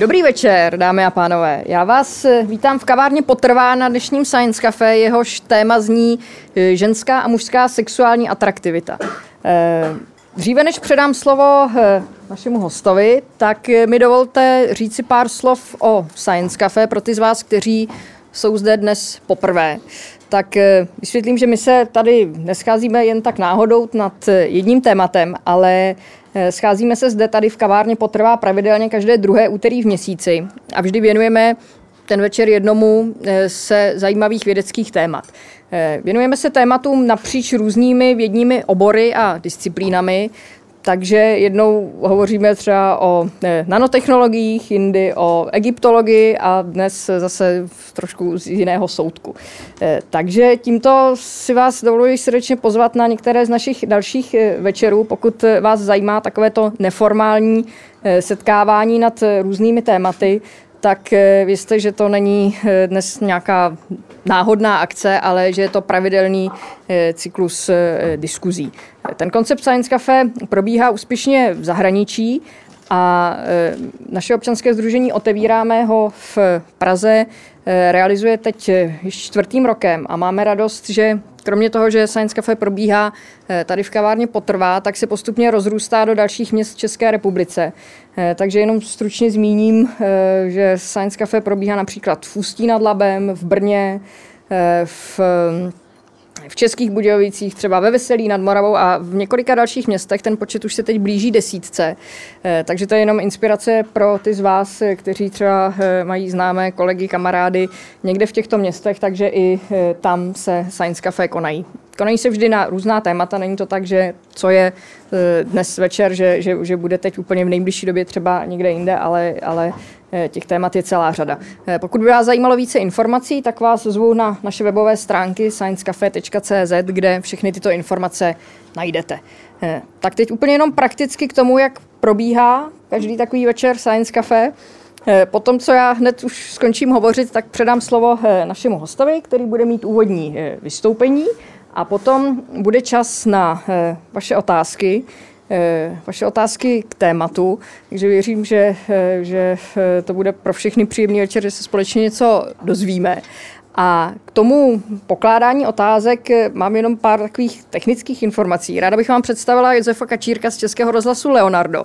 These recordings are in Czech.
Dobrý večer, dámy a pánové. Já vás eh, vítám v kavárně Potrvá na dnešním Science Café. Jehož téma zní eh, ženská a mužská sexuální atraktivita. Eh, dříve než předám slovo našemu hostovi, tak mi dovolte říci pár slov o Science Café pro ty z vás, kteří jsou zde dnes poprvé. Tak vysvětlím, že my se tady nescházíme jen tak náhodou nad jedním tématem, ale scházíme se zde tady v kavárně Potrvá pravidelně každé druhé úterý v měsíci a vždy věnujeme ten večer jednomu eh, se zajímavých vědeckých témat. Eh, věnujeme se tématům napříč různými vědními obory a disciplínami, takže jednou hovoříme třeba o nanotechnologiích, jindy o egyptologii a dnes zase trošku z jiného soudku. Eh, takže tímto si vás dovoluji srdečně pozvat na některé z našich dalších eh, večerů, pokud vás zajímá takovéto neformální eh, setkávání nad různými tématy, tak vězte, že to není dnes nějaká náhodná akce, ale že je to pravidelný cyklus diskuzí. Ten koncept Science Cafe probíhá úspěšně v zahraničí a naše občanské združení Otevíráme ho v Praze Eh, realizuje teď eh, již čtvrtým rokem a máme radost, že kromě toho, že Science Cafe probíhá tady v kavárně Potrvá, tak se postupně rozrůstá do dalších měst v České republice. Takže jenom stručně zmíním, že Science Cafe probíhá například v Ústí nad Labem, v Brně, v v Českých Budějovicích, třeba ve Veselí nad Moravou a v několika dalších městech. Ten počet už se teď blíží desítce. Eh, takže to je jenom inspirace pro ty z vás, eh, kteří třeba eh, mají známé kolegy, kamarády někde v těchto městech, takže i tam se Science Café konají. Konají se vždy na různá témata, není to tak, že co je dnes večer, že, že, že bude teď úplně v nejbližší době třeba někde jinde, ale, ale těch témat je celá řada. Eh, pokud by vás zajímalo více informací, tak vás zvu na naše webové stránky sciencecafe.cz, kde všechny tyto informace najdete. Eh, tak teď úplně jenom prakticky k tomu, jak probíhá každý takový večer Science Cafe. Potom, co já hned už skončím hovořit, tak předám slovo našemu hostovi, který bude mít úvodní vystoupení a potom bude čas na vaše otázky. Eh, vaše otázky k tématu, takže věřím, že, eh, že eh, to bude pro všechny příjemný večer, že se společně něco dozvíme. A k tomu pokládání otázek mám jenom pár takových technických informací. Ráda bych vám představila Josefa Kačírka z Českého rozhlasu Leonardo,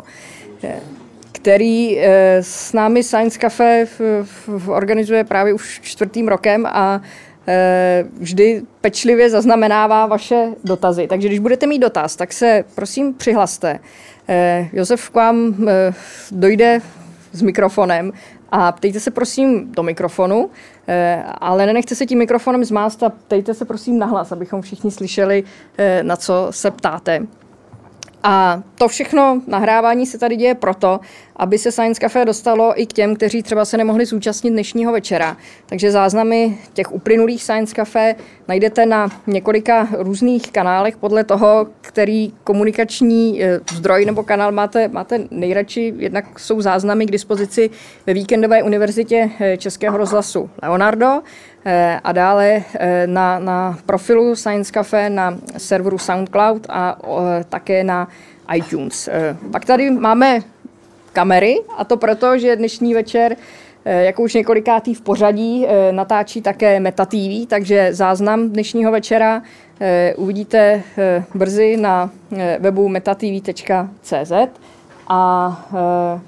který s námi Science Cafe organizuje právě už čtvrtým rokem a vždy pečlivě zaznamenává vaše dotazy. Takže když budete mít dotaz, tak se prosím přihlaste. Eh, Josef k vám eh, dojde s mikrofonem a ptejte se prosím do mikrofonu, ale nenechte se tím mikrofonem zmást a ptejte se prosím nahlas, abychom všichni slyšeli, na co se ptáte. A to všechno nahrávání se tady děje proto, aby se Science Café dostalo i k těm, kteří třeba se nemohli zúčastnit dnešního večera. Takže záznamy těch uplynulých Science Café najdete na několika různých kanálech podle toho, který komunikační eh, zdroj nebo kanál máte, máte nejradši. Jednak jsou záznamy k dispozici ve víkendové univerzitě eh, Českého rozhlasu Leonardo eh, a dále na, na profilu Science Café na serveru SoundCloud a také na iTunes. Pak tady máme kamery a to proto, že dnešní večer eh, jako už několikátý v pořadí eh, natáčí také Meta TV, takže záznam dnešního večera eh, uvidíte brzy na webu metatv.cz a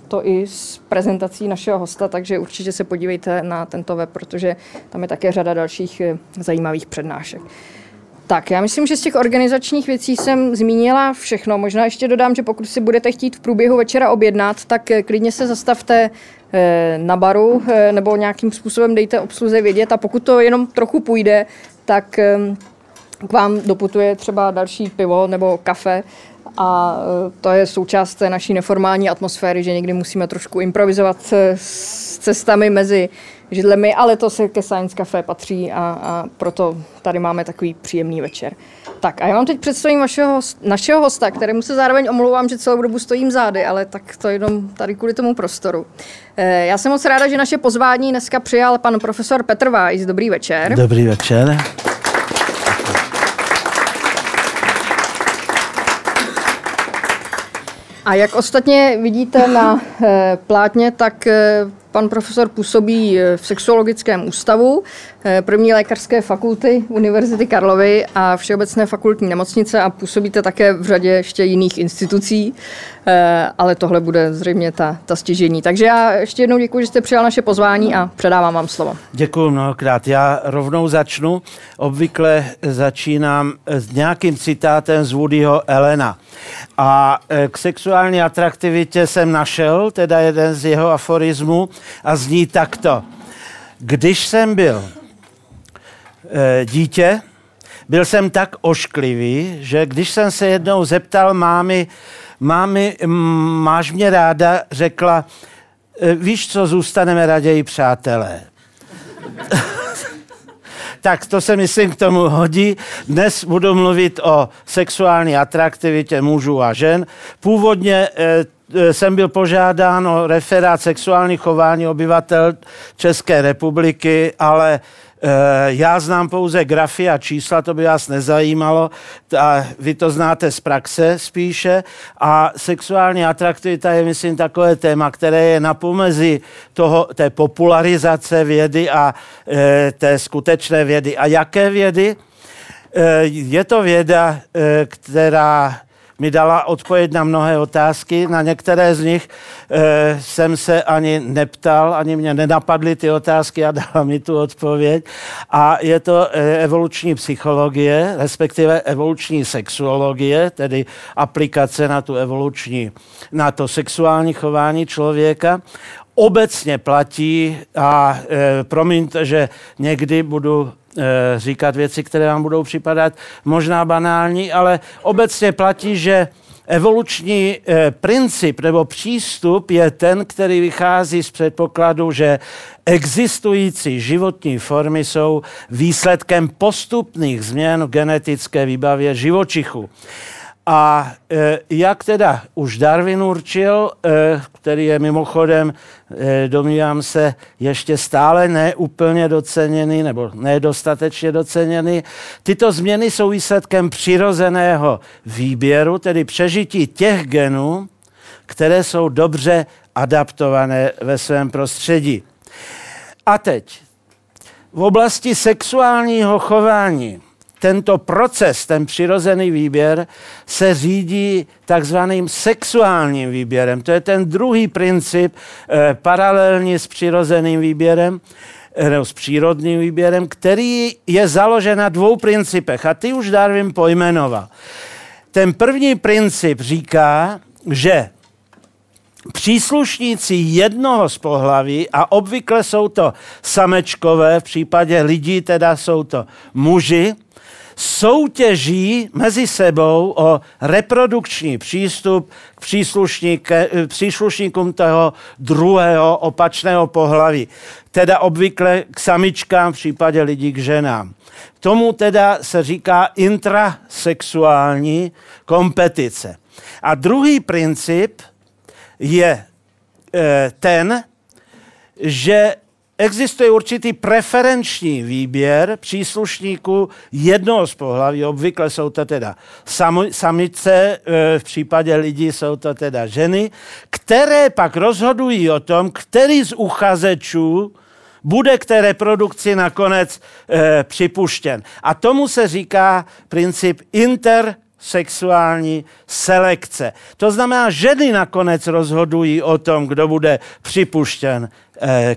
to i s prezentací našeho hosta, takže určitě se podívejte na tento web, protože tam je také řada dalších zajímavých přednášek. Tak, já myslím, že z těch organizačních věcí jsem zmínila všechno. Možná ještě dodám, že pokud si budete chtít v průběhu večera objednat, tak eh, klidně se zastavte eh, na baru eh, nebo nějakým způsobem dejte obsluze vědět a pokud to jenom trochu půjde, tak k vám doputuje třeba další pivo nebo kafe a to je součást té naší neformální atmosféry, že někdy musíme trošku improvizovat s cestami mezi židlemi, ale to se ke Science Café patří a, a proto tady máme takový příjemný večer. Tak a já vám teď představím vašeho, našeho hosta, kterému se zároveň omlouvám, že celou dobu stojím zády, ale tak to jenom tady kvůli tomu prostoru. Eh, já jsem moc ráda, že naše pozvání dneska přijal pan profesor Petr Weiss. Dobrý večer. Dobrý večer. A jak ostatně vidíte na plátně, tak pan profesor působí v sexuologickém ústavu první lékařské fakulty Univerzity Karlovy a Všeobecné fakultní nemocnice a působíte také v řadě ještě jiných institucí. Eh, ale tohle bude zřejmě ta, ta stěžení. Takže já ještě jednou děkuji, že jste přijal naše pozvání a předávám vám slovo. Děkuji mnohokrát. Já rovnou začnu. Obvykle začínám s nějakým citátem z Woodyho Elena. A eh, k sexuální atraktivitě jsem našel teda jeden z jeho aforismů a zní takto. Když jsem byl e, dítě, byl jsem tak ošklivý, že když jsem se jednou zeptal mámy, mámi, máš mě ráda, řekla, e, víš co, zůstaneme raději přátelé. tak to se myslím k tomu hodí. Dnes budu mluvit o sexuální atraktivitě mužů a žen. Původně e, e, jsem byl požádán o referát sexuální chování obyvatel České republiky, ale já znám pouze grafy a čísla, to by vás nezajímalo. A vy to znáte z praxe spíše. A sexuální atraktivita je, myslím, takové téma, které je na pomezi toho, té popularizace vědy a e, té skutečné vědy. A jaké vědy? E, je to věda, která mi dala odpověď na mnohé otázky. Na některé z nich e, jsem se ani neptal, ani mě nenapadly ty otázky a dala mi tu odpověď. A je to e, evoluční psychologie, respektive evoluční sexuologie, tedy aplikace na tu evoluční, na to sexuální chování člověka obecně platí a e, promiňte, že někdy budu Eh, říkat věci, které vám budou připadat možná banální, ale obecně platí, že evoluční eh, princip nebo přístup je ten, který vychází z předpokladu, že existující životní formy jsou výsledkem postupných změn v genetické výbavě živočichů. A e, jak teda už Darwin určil, e, který je mimochodem, e, domnívám se, ještě stále neúplně doceněný nebo nedostatečně doceněný, tyto změny jsou výsledkem přirozeného výběru, tedy přežití těch genů, které jsou dobře adaptované ve svém prostředí. A teď, v oblasti sexuálního chování tento proces, ten přirozený výběr, se řídí takzvaným sexuálním výběrem. To je ten druhý princip, eh, paralelně s přirozeným výběrem, eh, nebo s přírodním výběrem, který je založen na dvou principech. A ty už Darwin pojmenoval. Ten první princip říká, že příslušníci jednoho z pohlaví, a obvykle jsou to samečkové, v případě lidí teda jsou to muži, soutěží mezi sebou o reprodukční přístup k příslušníkům toho druhého opačného pohlaví. Teda obvykle k samičkám, v případě lidí k ženám. Tomu teda se říká intrasexuální kompetice. A druhý princip je e, ten, že existuje určitý preferenční výběr příslušníků jednoho z pohlaví. Obvykle jsou to teda samice, e, v případě lidí jsou to teda ženy, které pak rozhodují o tom, který z uchazečů bude k té reprodukci nakonec e, připuštěn. A tomu se říká princip inter sexuální selekce. To znamená, ženy nakonec rozhodují o tom, kdo bude připuštěn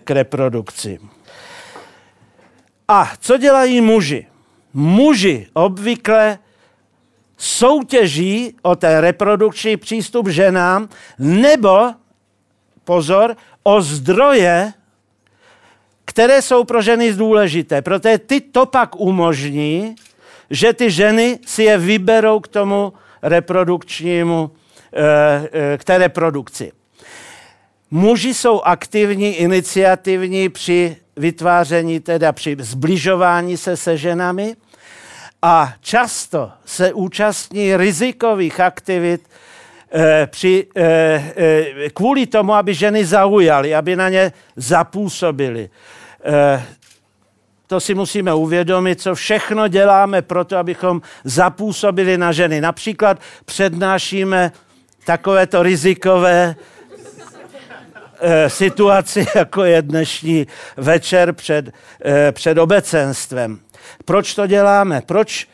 k reprodukci. A co dělají muži? Muži obvykle soutěží o ten reprodukční přístup ženám nebo, pozor, o zdroje, které jsou pro ženy důležité. Protože ty to pak umožní, že ty ženy si je vyberou k tomu reprodukčnímu, eh, eh, k té reprodukci. Muži jsou aktivní, iniciativní při vytváření, teda při zbližování se se ženami a často se účastní rizikových aktivit eh, při, kvůli tomu, aby ženy zaujaly, aby na ně zapůsobili to si musíme uvědomit, co všechno děláme pro to, abychom zapůsobili na ženy. Například přednášíme takovéto rizikové situaci, jako je dnešní večer před, před obecenstvem. Proč to děláme? Proč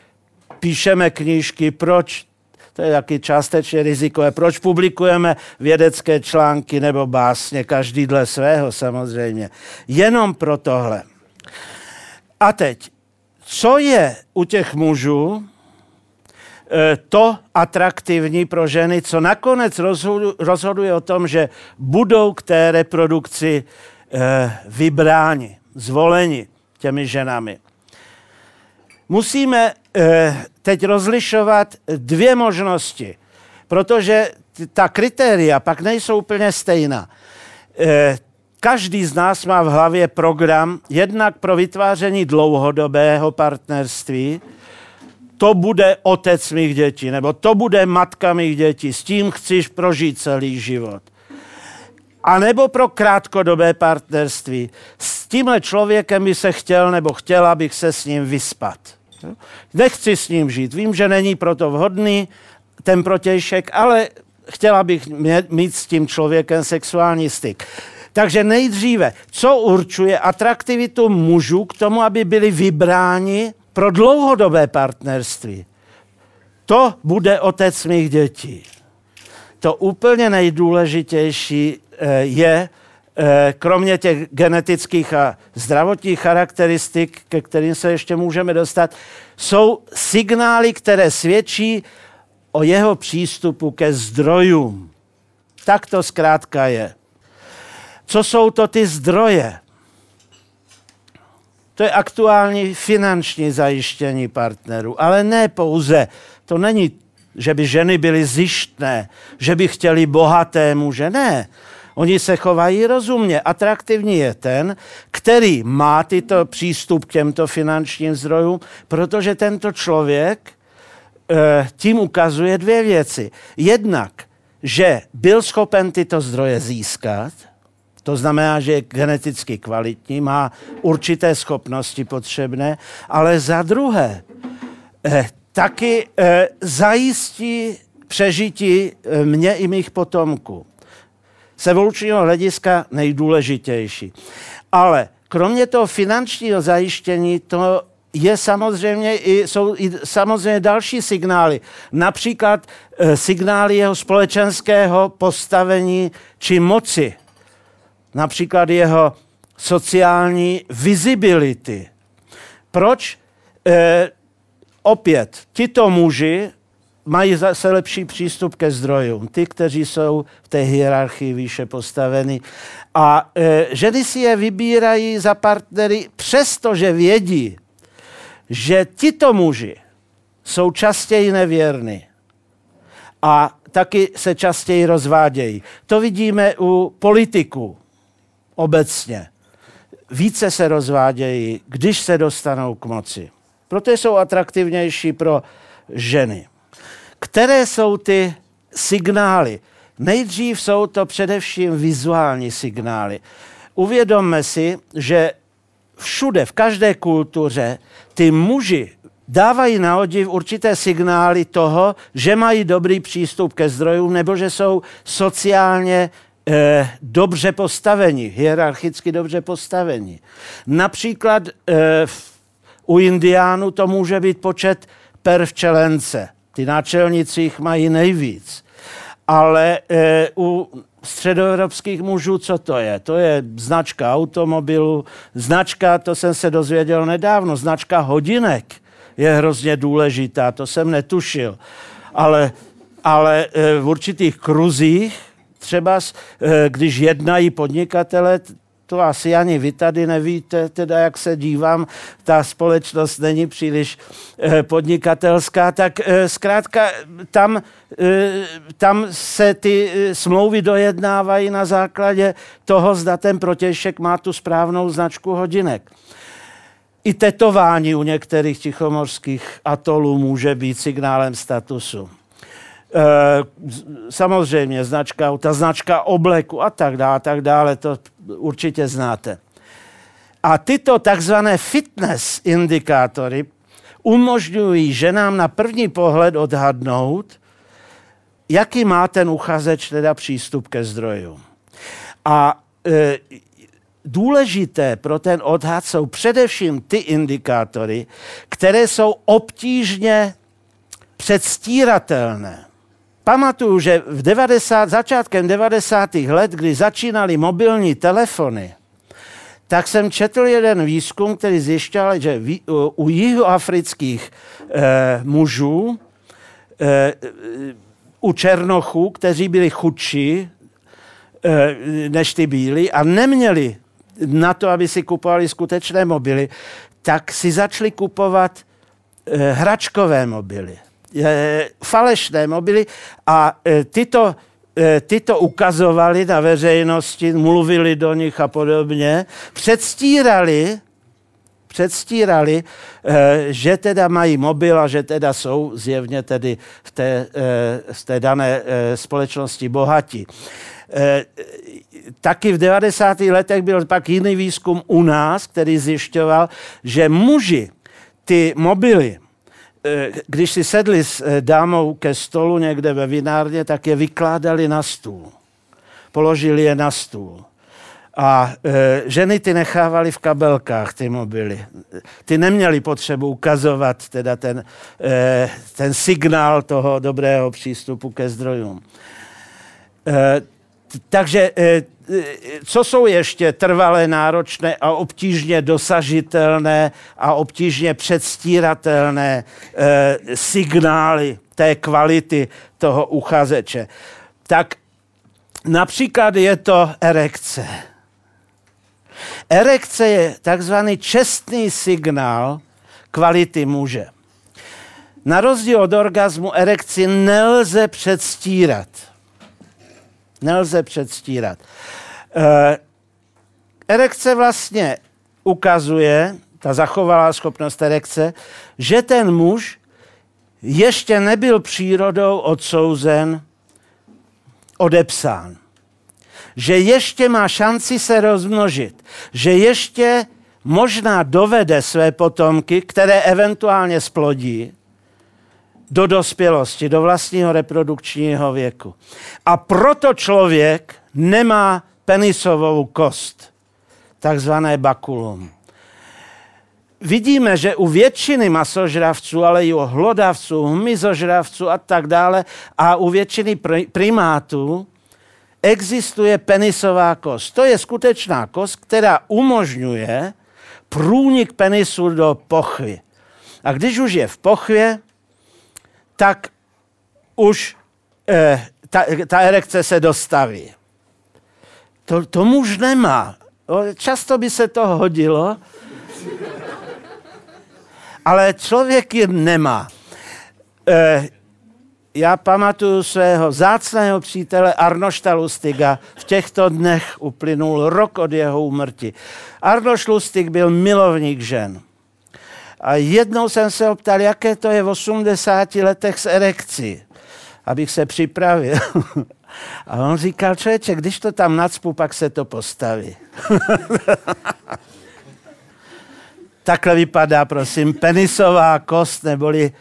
píšeme knížky? Proč to je taky částečně rizikové. Proč publikujeme vědecké články nebo básně, každý dle svého samozřejmě. Jenom pro tohle. A teď, co je u těch mužů eh, to atraktivní pro ženy, co nakonec rozhoduje o tom, že budou k té reprodukci eh, vybráni, zvoleni těmi ženami. Musíme eh, teď rozlišovat dvě možnosti, protože ta kritéria pak nejsou úplně stejná. Každý z nás má v hlavě program jednak pro vytváření dlouhodobého partnerství, to bude otec mých dětí, nebo to bude matka mých dětí, s tím chceš prožít celý život. A nebo pro krátkodobé partnerství. S tímhle člověkem by se chtěl nebo chtěla bych se s ním vyspat. Nechci s ním žít. Vím, že není proto vhodný ten protějšek, ale chtěla bych mít s tím člověkem sexuální styk. Takže nejdříve, co určuje atraktivitu mužů k tomu, aby byli vybráni pro dlouhodobé partnerství? To bude otec mých dětí. To úplně nejdůležitější eh, je, Eh, kromě těch genetických a zdravotních charakteristik, ke kterým se ještě můžeme dostat, jsou signály, které svědčí o jeho přístupu ke zdrojům. Tak to zkrátka je. Co jsou to ty zdroje? To je aktuální finanční zajištění partnerů, ale ne pouze. To není, že by ženy byly zjištné, že by chtěli bohaté muže. Ne. Oni se chovají rozumně. Atraktivní je ten, který má tyto přístup k těmto finančním zdrojům, protože tento člověk e, tím ukazuje dvě věci. Jednak, že byl schopen tyto zdroje získat, to znamená, že je geneticky kvalitní, má určité schopnosti potřebné, ale za druhé, eh, taky eh, zajistí přežití eh, mě i mých potomků z evolučního hlediska nejdůležitější. Ale kromě toho finančního zajištění, to je samozřejmě i, jsou i samozřejmě další signály. Například e, signály jeho společenského postavení či moci. Například jeho sociální visibility. Proč? E, opět, tito muži mají zase lepší přístup ke zdrojům, ty, kteří jsou v té hierarchii výše postaveni. A e, ženy si je vybírají za partnery, přestože vědí, že tito muži jsou častěji nevěrní a taky se častěji rozvádějí. To vidíme u politiků obecně. Více se rozvádějí, když se dostanou k moci. Proto jsou atraktivnější pro ženy. Které jsou ty signály? Nejdřív jsou to především vizuální signály. Uvědomme si, že všude, v každé kultuře, ty muži dávají na odiv určité signály toho, že mají dobrý přístup ke zdrojům nebo že jsou sociálně eh, dobře postaveni, hierarchicky dobře postaveni. Například eh, u indiánů to může být počet per včelence. Ty náčelníci jich mají nejvíc. Ale e, u středoevropských mužů, co to je? To je značka automobilu, značka, to jsem se dozvěděl nedávno, značka hodinek je hrozně důležitá, to jsem netušil. Ale, ale v určitých kruzích, třeba e, když jednají podnikatele, to asi ani vy tady nevíte, teda jak se dívám, ta společnost není příliš eh, podnikatelská, tak eh, zkrátka tam, eh, tam se ty smlouvy dojednávají na základě toho, zda ten protějšek má tu správnou značku hodinek. I tetování u některých tichomorských atolů může být signálem statusu. Eh, samozřejmě značka, ta značka obleku a tak dále, tak dále, to určitě znáte. A tyto takzvané fitness indikátory umožňují ženám na první pohled odhadnout, jaký má ten uchazeč teda přístup ke zdrojům. A e, důležité pro ten odhad jsou především ty indikátory, které jsou obtížně předstíratelné. Pamatuju, že v 90, začátkem 90. let, kdy začínaly mobilní telefony, tak jsem četl jeden výzkum, který zjišťoval, že u jihoafrických eh, mužů, eh, u černochů, kteří byli chudší eh, než ty bílí a neměli na to, aby si kupovali skutečné mobily, tak si začali kupovat eh, hračkové mobily, falešné mobily a eh, tyto ty to ukazovali na veřejnosti, mluvili do nich a podobně, předstírali, předstírali, že teda mají mobil a že teda jsou zjevně tedy v té, z té dané společnosti bohatí taky v 90. letech byl pak jiný výzkum u nás, který zjišťoval, že muži ty mobily, eh, když si sedli s eh, dámou ke stolu někde ve vinárně, tak je vykládali na stůl. Položili je na stůl. A e, ženy ty nechávali v kabelkách, ty mobily. Ty neměli potřebu ukazovat teda ten, e, ten signál toho dobrého přístupu ke zdrojům. E, takže co jsou ještě trvalé, náročné a obtížně dosažitelné a obtížně předstíratelné e, signály té kvality toho uchazeče? Tak například je to erekce. Erekce je takzvaný čestný signál kvality muže. Na rozdíl od orgazmu erekci nelze předstírat nelze předstírat. E, erekce vlastně ukazuje, ta zachovalá schopnost erekce, že ten muž ještě nebyl přírodou odsouzen, odepsán. Že ještě má šanci se rozmnožit. Že ještě možná dovede své potomky, které eventuálně splodí, do dospělosti, do vlastního reprodukčního věku. A proto člověk nemá penisovou kost, takzvané bakulum. Vidíme, že u většiny masožravců, ale i u hlodavců, hmyzožravců a tak dále a u většiny primátů existuje penisová kost. To je skutečná kost, která umožňuje průnik penisu do pochvy. A když už je v pochvě, tak už eh, ta, ta erekce se dostaví. To, to muž nemá. Často by se to hodilo, ale člověk ji nemá. Eh, já pamatuju svého zácného přítele Arnošta Lustiga. V těchto dnech uplynul rok od jeho úmrtí. Arnoš Lustig byl milovník žen. A jednou jsem se optal, jaké to je v 80 letech s erekcí, abych se připravil. A on říkal, člověče, když to tam nacpu, pak se to postaví. Takhle vypadá, prosím, penisová kost neboli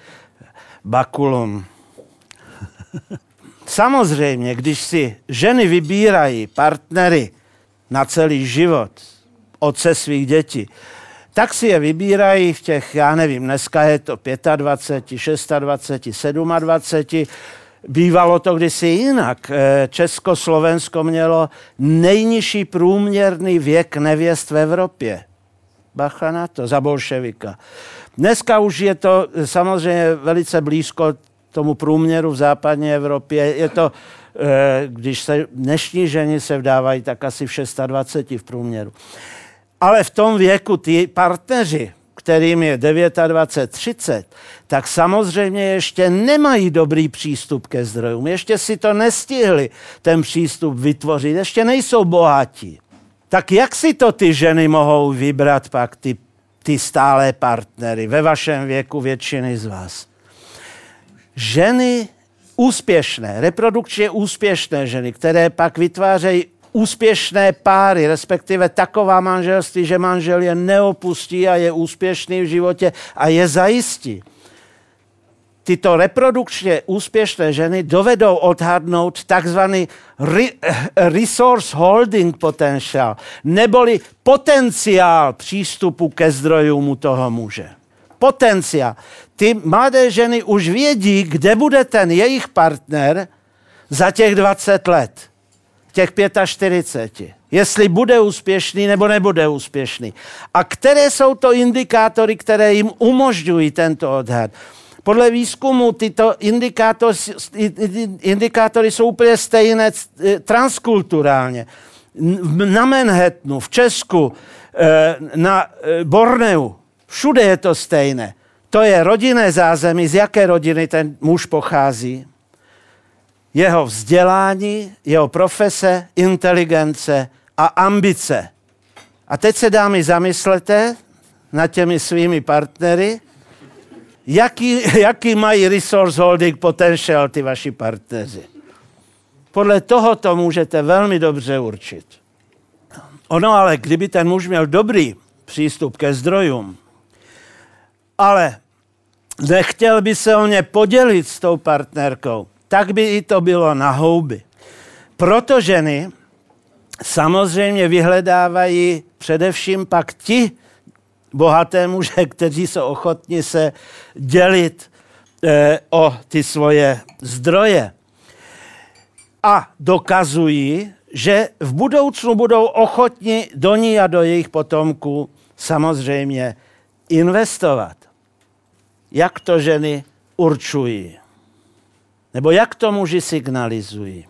bakulum. Samozřejmě, když si ženy vybírají partnery na celý život, otce svých dětí, tak si je vybírají v těch, já nevím, dneska je to 25, 26, 27, Bývalo to kdysi jinak. Eh, Československo mělo nejnižší průměrný věk nevěst v Evropě. Bacha na to, za bolševika. Dneska už je to samozřejmě velice blízko tomu průměru v západní Evropě. Je to, eh, když se dnešní ženy se vdávají, tak asi v 26 v průměru. Ale v tom věku ty partneři, kterým je 29, 30, tak samozřejmě ještě nemají dobrý přístup ke zdrojům. Ještě si to nestihli, ten přístup vytvořit. Ještě nejsou bohatí. Tak jak si to ty ženy mohou vybrat pak, ty, ty stálé partnery, ve vašem věku většiny z vás? Ženy úspěšné, reprodukčně úspěšné ženy, které pak vytvářejí úspěšné páry, respektive taková manželství, že manžel je neopustí a je úspěšný v životě a je zajistí. tyto reprodukčně úspěšné ženy dovedou odhadnout takzvaný resource holding potential, neboli potenciál přístupu ke zdrojům toho muže. Potenciál. Ty mladé ženy už vědí, kde bude ten jejich partner za těch 20 let, těch 45. Jestli bude úspěšný nebo nebude úspěšný. A které jsou to indikátory, které jim umožňují tento odhad? podle výzkumu tyto indikátory, jsou úplně stejné eh, transkulturálně. Na Manhattanu, v Česku, eh, na eh, Borneu, všude je to stejné. To je rodinné zázemí, z jaké rodiny ten muž pochází. Jeho vzdělání, jeho profese, inteligence a ambice. A teď se dámy zamyslete nad těmi svými partnery jaký, jaký mají resource holding potential ty vaši partneři. Podle toho to můžete velmi dobře určit. Ono ale, kdyby ten muž měl dobrý přístup ke zdrojům, ale nechtěl by se o ně podělit s tou partnerkou, tak by i to bylo na houby. Proto ženy samozřejmě vyhledávají především pak ti bohaté muže, kteří jsou ochotni se dělit eh, o ty svoje zdroje. A dokazují, že v budoucnu budou ochotni do ní a do jejich potomků samozřejmě investovat. Jak to ženy určují? Nebo jak to muži signalizují?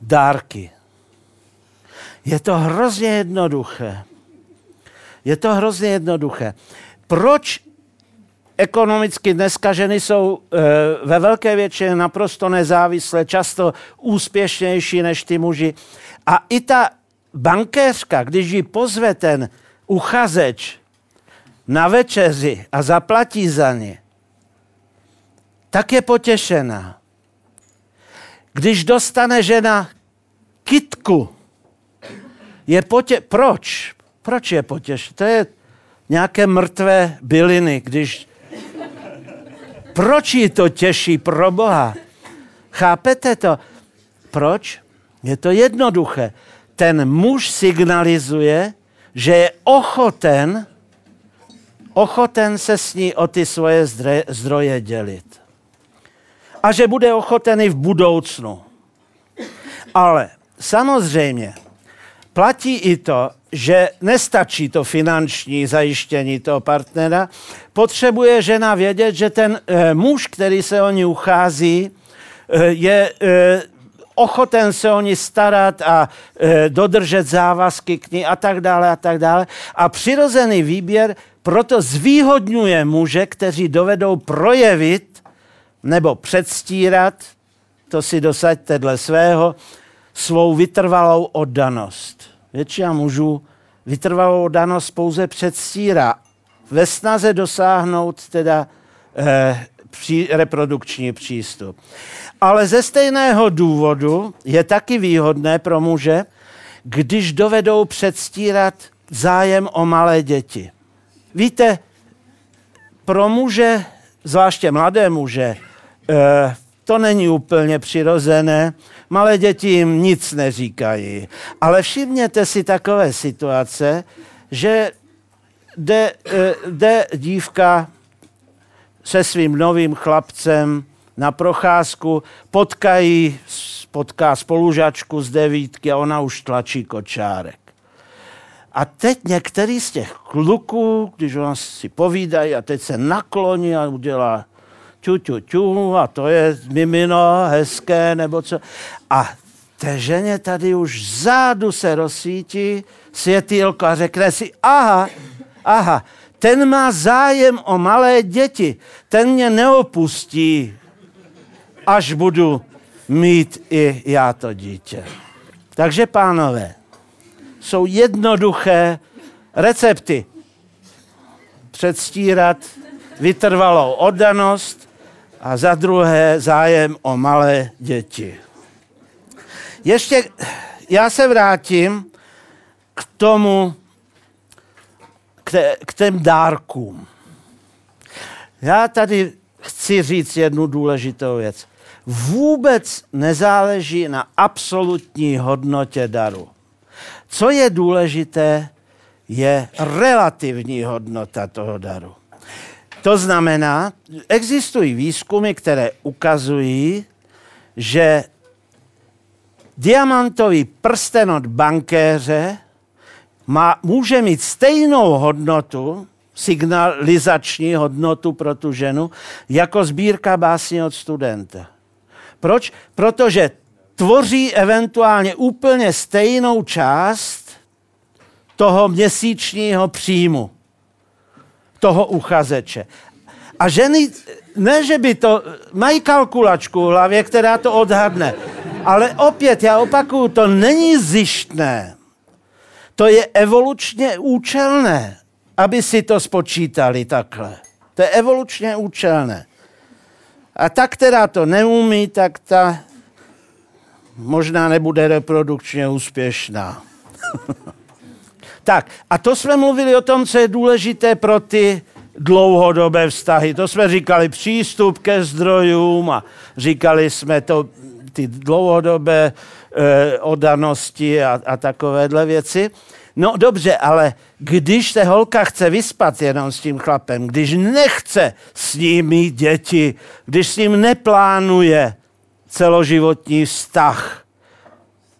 Dárky. Je to hrozně jednoduché. Je to hrozně jednoduché. Proč ekonomicky dneska ženy jsou e, ve velké většině naprosto nezávislé, často úspěšnější než ty muži. A i ta bankéřka, když ji pozve ten uchazeč na večeři a zaplatí za ně, tak je potěšená. Když dostane žena kitku, je potě... Proč? Proč je potěš? To je nějaké mrtvé byliny, když... Proč ji to těší pro Boha? Chápete to? Proč? Je to jednoduché. Ten muž signalizuje, že je ochoten, ochoten se s ní o ty svoje zdroje dělit. A že bude ochoten i v budoucnu. Ale samozřejmě platí i to, že nestačí to finanční zajištění toho partnera. Potřebuje žena vědět, že ten e, muž, který se o ní uchází, e, je e, ochoten se o ní starat a e, dodržet závazky k ní a tak dále a tak dále. A přirozený výběr proto zvýhodňuje muže, kteří dovedou projevit nebo předstírat, to si dosaďte dle svého, svou vytrvalou oddanost většina mužů vytrvalou danost pouze předstírá ve snaze dosáhnout teda eh, pří, reprodukční přístup. Ale ze stejného důvodu je taky výhodné pro muže, když dovedou předstírat zájem o malé děti. Víte, pro muže, zvláště mladé muže, eh, to není úplně přirozené. Malé děti jim nic neříkají. Ale všimněte si takové situace, že jde, eh, jde dívka se svým novým chlapcem na procházku, potkají, potká spolužačku z devítky a ona už tlačí kočárek. A teď některý z těch kluků, když ona si povídají a teď se nakloní a udělá ťu, ťu, ťu, a to je mimino, hezké, nebo co. A té ženě tady už zádu se rozsvítí světýlko a řekne si, aha, aha, ten má zájem o malé děti, ten mě neopustí, až budu mít i já to dítě. Takže, pánové, jsou jednoduché recepty. Předstírat vytrvalou oddanost, a za druhé zájem o malé děti. Ještě já se vrátím k tomu, k, te, k těm dárkům. Já tady chci říct jednu důležitou věc. Vůbec nezáleží na absolutní hodnotě daru. Co je důležité, je relativní hodnota toho daru. To znamená, existují výzkumy, které ukazují, že diamantový prsten od bankéře má, může mít stejnou hodnotu, signalizační hodnotu pro tu ženu, jako sbírka básní od studenta. Proč? Protože tvoří eventuálně úplně stejnou část toho měsíčního příjmu toho uchazeče. A ženy, ne, že by to, mají kalkulačku v hlavě, která to odhadne, ale opět, já opakuju, to není zjištné. To je evolučně účelné, aby si to spočítali takhle. To je evolučně účelné. A ta, která to neumí, tak ta možná nebude reprodukčně úspěšná. tak, a to jsme mluvili o tom, co je důležité pro ty dlouhodobé vztahy. To jsme říkali přístup ke zdrojům a říkali jsme to ty dlouhodobé eh, odanosti a, a takovéhle věci. No dobře, ale když se holka chce vyspat jenom s tím chlapem, když nechce s ním mít děti, když s ním neplánuje celoživotní vztah,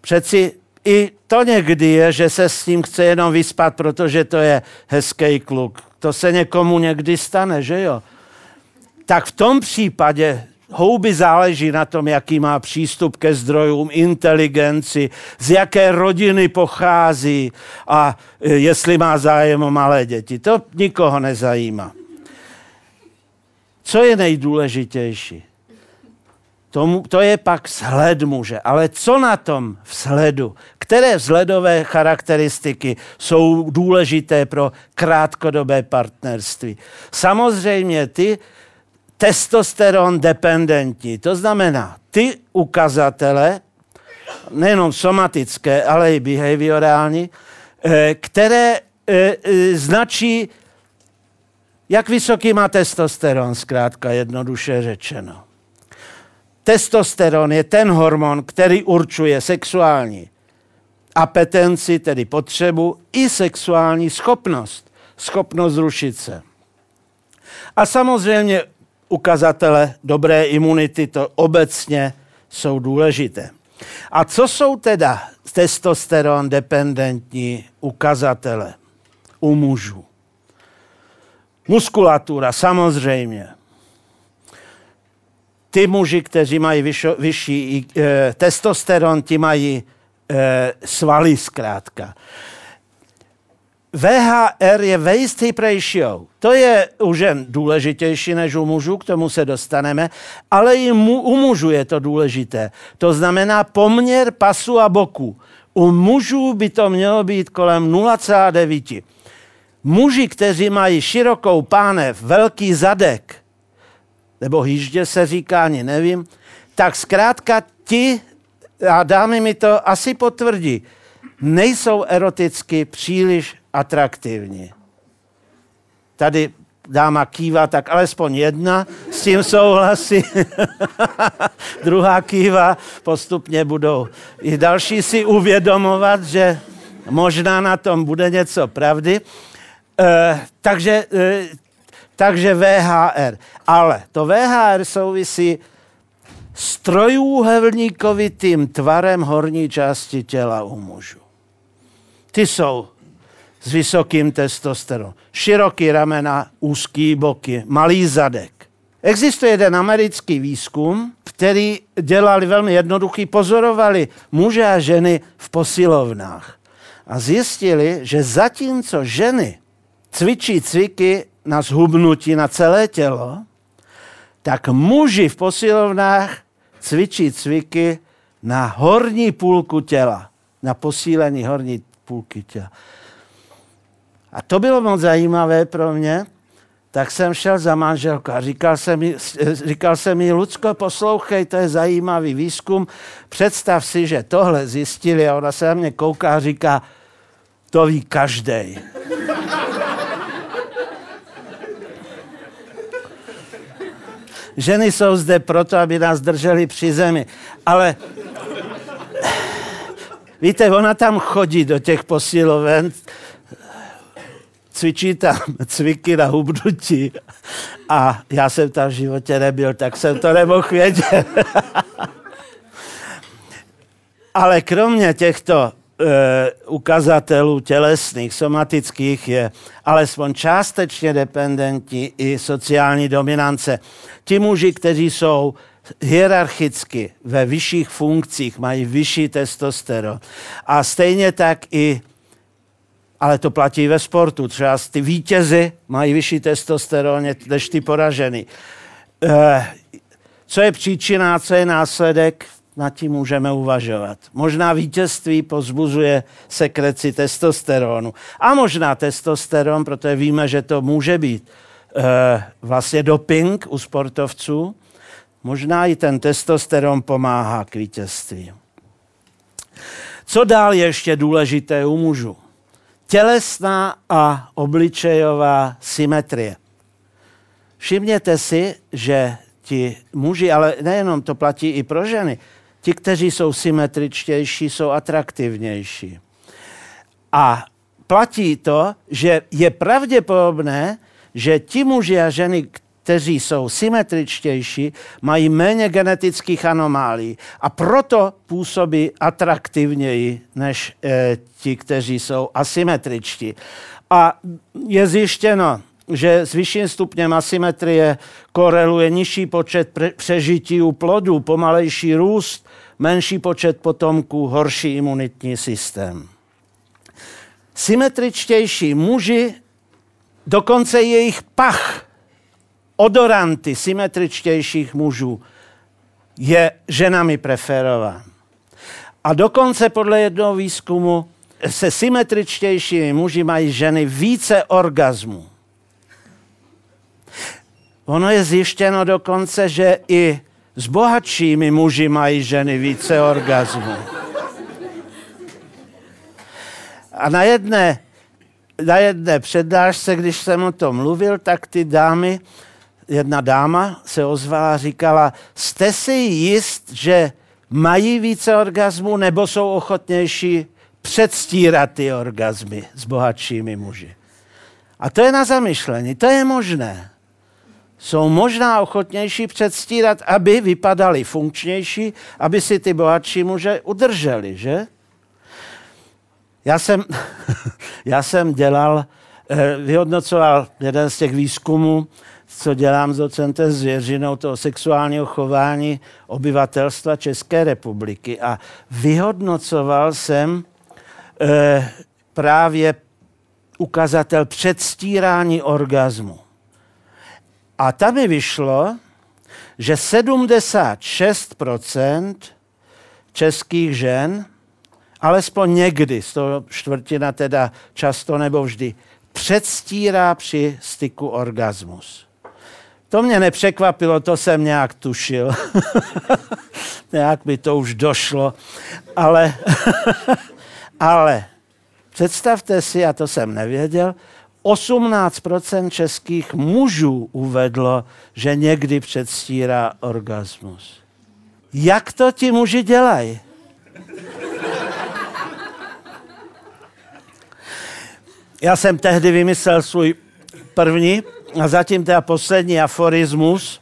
přeci i to někdy je, že se s ním chce jenom vyspat, protože to je hezký kluk. To se někomu někdy stane, že jo? Tak v tom případě houby záleží na tom, jaký má přístup ke zdrojům, inteligenci, z jaké rodiny pochází a e, jestli má zájem o malé děti. To nikoho nezajímá. Co je nejdůležitější? To, to je pak vzhled muže. Ale co na tom vzhledu? Které vzhledové charakteristiky jsou důležité pro krátkodobé partnerství? Samozřejmě ty testosteron dependentní. To znamená, ty ukazatele, nejenom somatické, ale i behaviorální, eh, které eh, eh, značí, jak vysoký má testosteron, zkrátka jednoduše řečeno. Testosteron je ten hormon, který určuje sexuální apetenci, tedy potřebu, i sexuální schopnost, schopnost zrušit se. A samozřejmě ukazatele dobré imunity, to obecně jsou důležité. A co jsou teda testosteron dependentní ukazatele u mužů? Muskulatura, samozřejmě ty muži, kteří mají vyšo, vyšší e, testosteron, ti mají e, svaly zkrátka. VHR je waist hip ratio. To je u žen důležitější než u mužů, k tomu se dostaneme, ale i mu, u mužů je to důležité. To znamená poměr pasu a boku. U mužů by to mělo být kolem 0,9. Muži, kteří mají širokou pánev, velký zadek, nebo hýždě se říká, ani nevím, tak zkrátka ti, a dámy mi to asi potvrdí, nejsou eroticky příliš atraktivní. Tady dáma kýva, tak alespoň jedna s tím souhlasí. Druhá kýva, postupně budou i další si uvědomovat, že možná na tom bude něco pravdy. E, takže e, takže VHR. Ale to VHR souvisí s trojúhelníkovitým tvarem horní části těla u mužů. Ty jsou s vysokým testosteronem. Široký ramena, úzký boky, malý zadek. Existuje jeden americký výzkum, který dělali velmi jednoduchý, pozorovali muže a ženy v posilovnách. A zjistili, že zatímco ženy cvičí cviky na zhubnutí na celé tělo, tak muži v posilovnách cvičí cviky na horní půlku těla, na posílení horní půlky těla. A to bylo moc zajímavé pro mě, tak jsem šel za manželku a říkal jsem mi, říkal jsem mi Lucko, poslouchej, to je zajímavý výzkum, představ si, že tohle zjistili a ona se na mě kouká a říká, to ví každý. Ženy jsou zde proto, aby nás drželi při zemi. Ale víte, ona tam chodí do těch posiloven, cvičí tam cviky na hubnutí a já jsem tam v životě nebyl, tak jsem to nemohl vědět. Ale kromě těchto ukazatelů tělesných, somatických je alespoň částečně dependentní i sociální dominance. Ti muži, kteří jsou hierarchicky ve vyšších funkcích, mají vyšší testosteron. A stejně tak i ale to platí ve sportu. Třeba ty vítězy mají vyšší testosteron než ty poražený. E, co je příčina, co je následek, nad tím můžeme uvažovat. Možná vítězství pozbuzuje sekreci testosteronu. A možná testosteron, protože víme, že to může být e, vlastně doping u sportovců. Možná i ten testosteron pomáhá k vítězství. Co dál je ještě důležité u mužů? Tělesná a obličejová symetrie. Všimněte si, že ti muži, ale nejenom to platí i pro ženy, Ti, kteří jsou symetričtější, jsou atraktivnější. A platí to, že je pravděpodobné, že ti muži a ženy, kteří jsou symetričtější, mají méně genetických anomálí a proto působí atraktivněji než e, ti, kteří jsou asymetričtí. A je zjištěno, že s vyšším stupněm asymetrie koreluje nižší počet přežití u plodů, pomalejší růst, menší počet potomků, horší imunitní systém. Symetričtější muži, dokonce jejich pach, odoranty symetričtějších mužů je ženami preferován. A dokonce podle jednoho výzkumu se symetričtějšími muži mají ženy více orgazmů. Ono je zjištěno dokonce, že i s bohatšími muži mají ženy více orgazmů. A na jedné, na jedné přednášce, když jsem o tom mluvil, tak ty dámy, jedna dáma se ozvala a říkala, jste si jist, že mají více orgazmů nebo jsou ochotnější předstírat ty orgazmy s bohatšími muži. A to je na zamyšlení, to je možné jsou možná ochotnější předstírat, aby vypadali funkčnější, aby si ty bohatší muže udrželi, že? Já jsem, já jsem dělal, eh, vyhodnocoval jeden z těch výzkumů, co dělám s docentem Zvěřinou, toho sexuálního chování obyvatelstva České republiky. A vyhodnocoval jsem e, právě ukazatel předstírání orgazmu. A tam mi vyšlo, že 76% českých žen, alespoň někdy, z toho čtvrtina teda často nebo vždy, předstírá při styku orgasmus. To mě nepřekvapilo, to jsem nějak tušil. nějak by to už došlo. Ale, ale představte si, a to jsem nevěděl, 18% českých mužů uvedlo, že někdy předstírá orgasmus. Jak to ti muži dělají? Já jsem tehdy vymyslel svůj první a zatím teda poslední aforismus.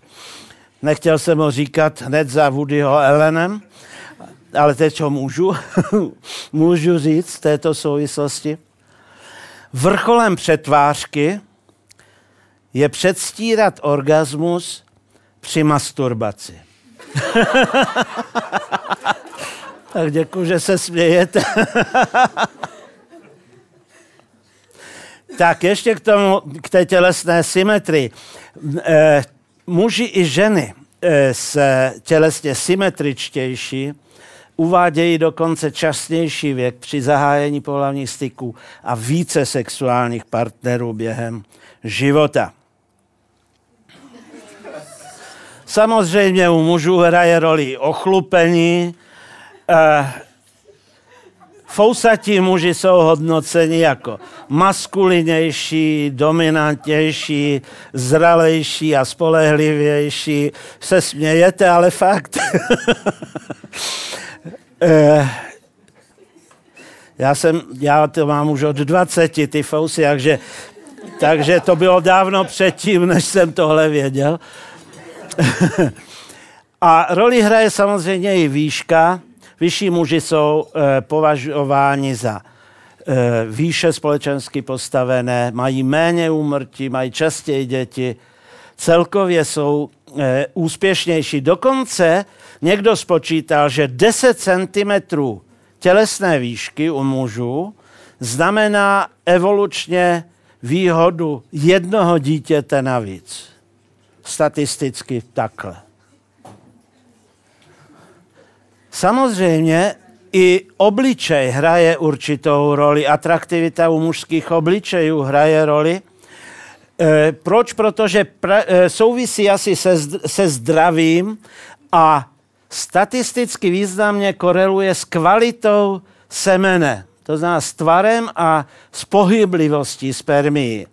Nechtěl jsem ho říkat hned za Woodyho Ellenem, ale teď ho můžu, můžu říct v této souvislosti. Vrcholem přetvářky je předstírat orgasmus při masturbaci. tak děkuji, že se smějete. tak ještě k tomu, k té tělesné symetrii. E, muži i ženy e, se tělesně symetričtější Uvádějí dokonce častější věk při zahájení pohlavních styků a více sexuálních partnerů během života. Samozřejmě u mužů hraje roli ochlupení, eh, fousatí muži jsou hodnoceni jako maskulinější, dominantnější, zralejší a spolehlivější. Se smějete, ale fakt. Eh, já jsem, já to mám už od 20, ty fousy, takže, takže to bylo dávno předtím, než jsem tohle věděl. A roli hraje samozřejmě i výška. Vyšší muži jsou e, považováni za e, výše společensky postavené, mají méně úmrtí, mají častěji děti, celkově jsou e, úspěšnější. Dokonce někdo spočítal, že 10 cm tělesné výšky u mužů znamená evolučně výhodu jednoho dítěte navíc. Statisticky takhle. Samozřejmě i obličej hraje určitou roli, atraktivita u mužských obličejů hraje roli. E, proč? Protože pra, e, souvisí asi se, se zdravím a statisticky významně koreluje s kvalitou semene, to znamená s tvarem a s pohyblivostí spermii.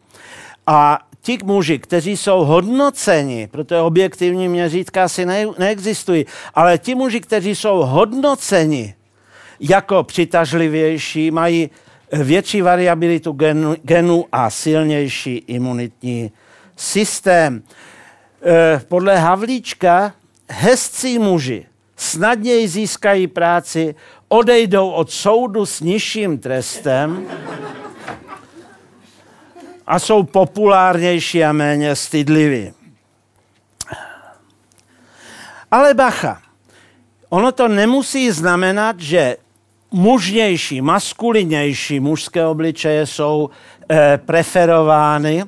A ti muži, kteří jsou hodnoceni, protože objektivní měřítka asi ne, neexistují, ale ti muži, kteří jsou hodnoceni jako přitažlivější, mají větší variabilitu genu, genu a silnější imunitní systém. E, podle Havlíčka hezcí muži snadněji získají práci, odejdou od soudu s nižším trestem a jsou populárnější a méně stydliví. Ale bacha, ono to nemusí znamenat, že mužnější, maskulinější mužské obličeje jsou e, preferovány.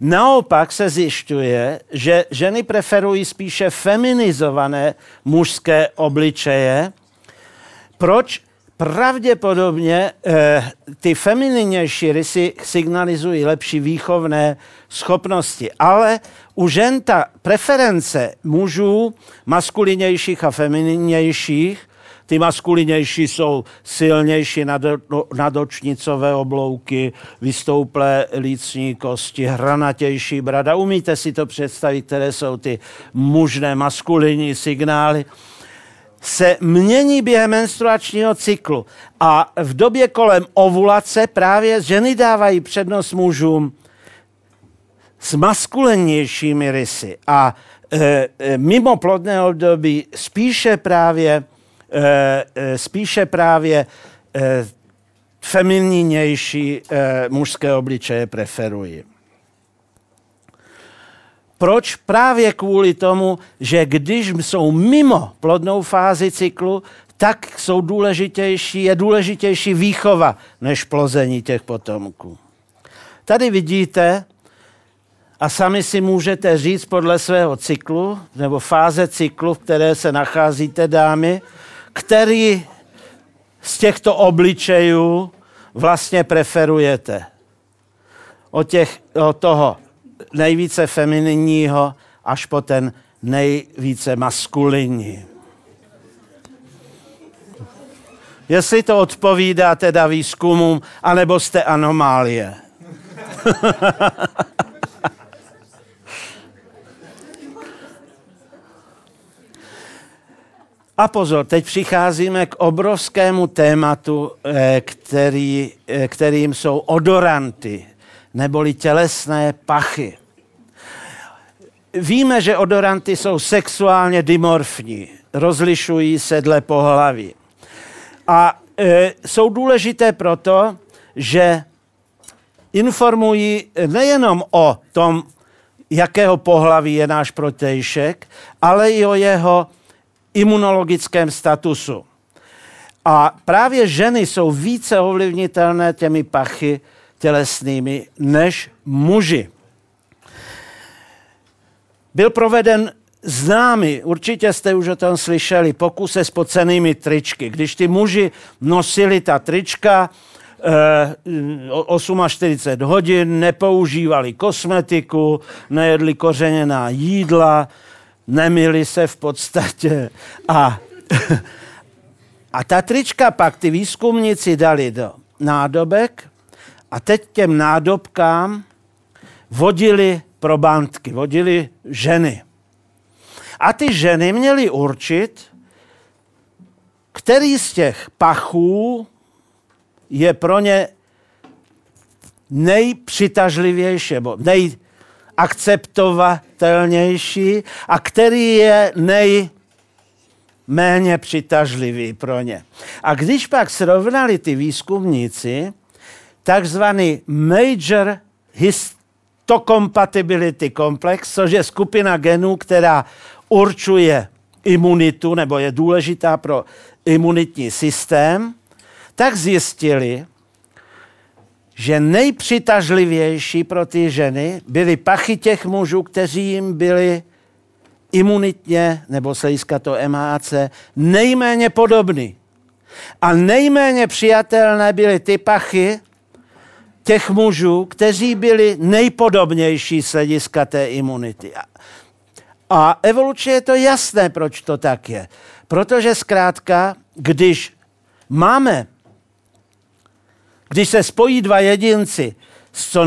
Naopak se zjišťuje, že ženy preferují spíše feminizované mužské obličeje. Proč? pravděpodobně eh, ty femininnější rysy signalizují lepší výchovné schopnosti, ale u žen ta preference mužů, maskulinějších a femininnějších, ty maskulinější jsou silnější nadočnicové oblouky, vystouplé lícní kosti, hranatější brada. Umíte si to představit, které jsou ty mužné maskulinní signály? se mění během menstruačního cyklu a v době kolem ovulace právě ženy dávají přednost mužům s maskulennějšími rysy a e, e, mimo plodné období spíše právě, spíše právě e, feminnější mužské obličeje preferují. Proč? Právě kvůli tomu, že když jsou mimo plodnou fázi cyklu, tak jsou důležitější, je důležitější výchova než plození těch potomků. Tady vidíte, a sami si můžete říct podle svého cyklu, nebo fáze cyklu, v které se nacházíte, dámy, který z těchto obličejů vlastně preferujete. Od, těch, od toho nejvíce femininního až po ten nejvíce maskulinní. Jestli to odpovídá teda výzkumům, anebo jste anomálie. A pozor, teď přicházíme k obrovskému tématu, eh, který, eh, kterým jsou odoranty neboli tělesné pachy. Víme, že odoranty jsou sexuálně dimorfní, rozlišují se dle pohlaví. A e, jsou důležité proto, že informují nejenom o tom, jakého pohlaví je náš protejšek, ale i o jeho imunologickém statusu. A právě ženy jsou více ovlivnitelné těmi pachy, tělesnými než muži. Byl proveden známý, určitě jste už o tom slyšeli, pokus se spocenými tričky. Když ty muži nosili ta trička, 48 eh, hodin, nepoužívali kosmetiku, nejedli kořeněná jídla, nemili se v podstatě a A ta trička pak ty výzkumníci dali do nádobek a teď těm nádobkám vodili probantky, vodili ženy. A ty ženy měly určit, který z těch pachů je pro ně nejpřitažlivější, nebo nejakceptovatelnější a který je nejméně přitažlivý pro ně. A když pak srovnali ty výzkumníci, takzvaný Major Histocompatibility Complex, což je skupina genů, která určuje imunitu nebo je důležitá pro imunitní systém, tak zjistili, že nejpřitažlivější pro ty ženy byly pachy těch mužů, kteří jim byli imunitně, nebo se to MHC, nejméně podobný. A nejméně přijatelné byly ty pachy těch mužů, kteří byli nejpodobnější z hlediska té imunity. A evolučně je to jasné, proč to tak je. Protože zkrátka, když máme, když se spojí dva jedinci s co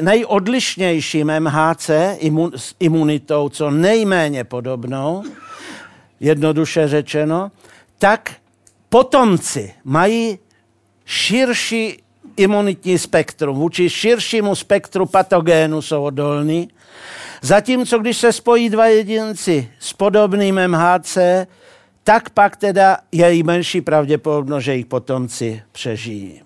nejodlišnějším MHC, imun, s imunitou, co nejméně podobnou, jednoduše řečeno, tak potomci mají širší imunitní spektrum. Vůči širšímu spektru patogénu jsou odolní Zatímco když se spojí dva jedinci s podobným MHC, tak pak teda je jí menší pravděpodobnost, že jejich potomci přežijí.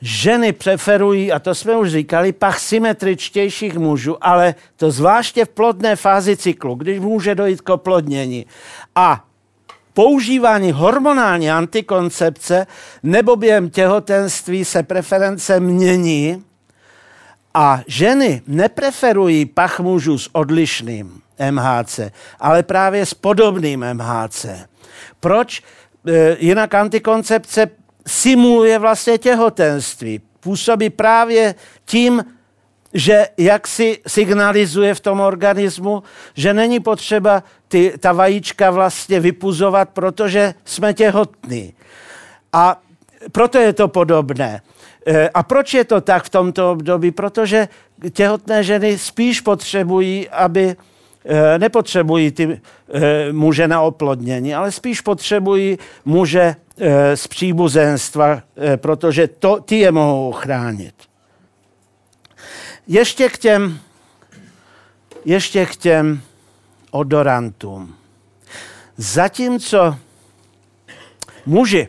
Ženy preferují, a to jsme už říkali, pach symetričtějších mužů, ale to zvláště v plodné fázi cyklu, když může dojít k oplodnění. A používání hormonální antikoncepce nebo během těhotenství se preference mění a ženy nepreferují pach mužů s odlišným MHC, ale právě s podobným MHC. Proč? E, jinak antikoncepce simuluje vlastně těhotenství. Působí právě tím, že jak si signalizuje v tom organismu, že není potřeba ty, ta vajíčka vlastně vypuzovat, protože jsme těhotní. A proto je to podobné. Eh, a proč je to tak v tomto období? Protože těhotné ženy spíš potřebují, aby nepotřebují ty eh, muže na oplodnění, ale spíš potřebují muže z příbuzenstva, protože to, ty je mohou chránit. Ještě k těm, ještě k těm odorantům. Zatímco muži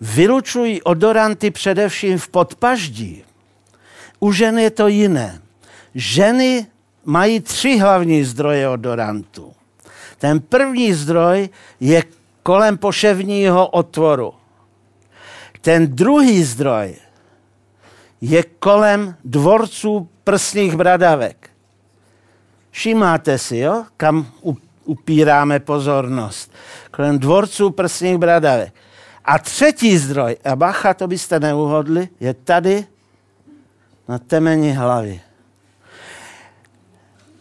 vylučují odoranty především v podpaždí. U žen je to jiné. Ženy mají tři hlavní zdroje odorantu. Ten první zdroj je kolem poševního otvoru. Ten druhý zdroj je kolem dvorců prsních bradavek. Všimáte si, jo, kam upíráme pozornost. Kolem dvorců prsních bradavek. A třetí zdroj, a bacha, to byste neuhodli, je tady na temeni hlavy.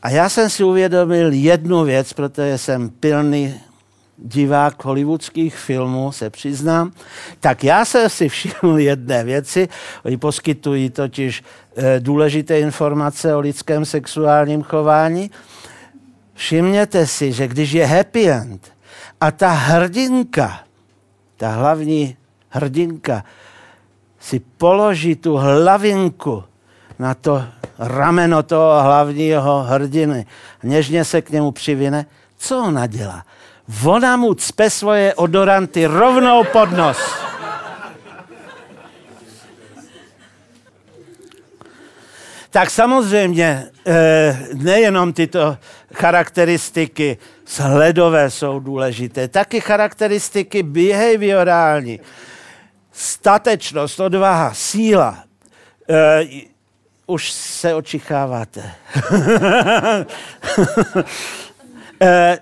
A já jsem si uvědomil jednu věc, protože jsem pilný divák hollywoodských filmů, se přiznám, tak já jsem si všiml jedné věci, oni poskytují totiž e, důležité informace o lidském sexuálním chování. Všimněte si, že když je happy end a ta hrdinka ta hlavní hrdinka si položí tu hlavinku na to rameno toho hlavního hrdiny, něžně se k němu přivine, co ona dělá? Ona mu cpe svoje odoranty rovnou pod nos. Tak samozřejmě eh, nejenom tyto charakteristiky sledové jsou důležité, taky charakteristiky behaviorální. Statečnost, odvaha, síla. Už se očicháváte. e,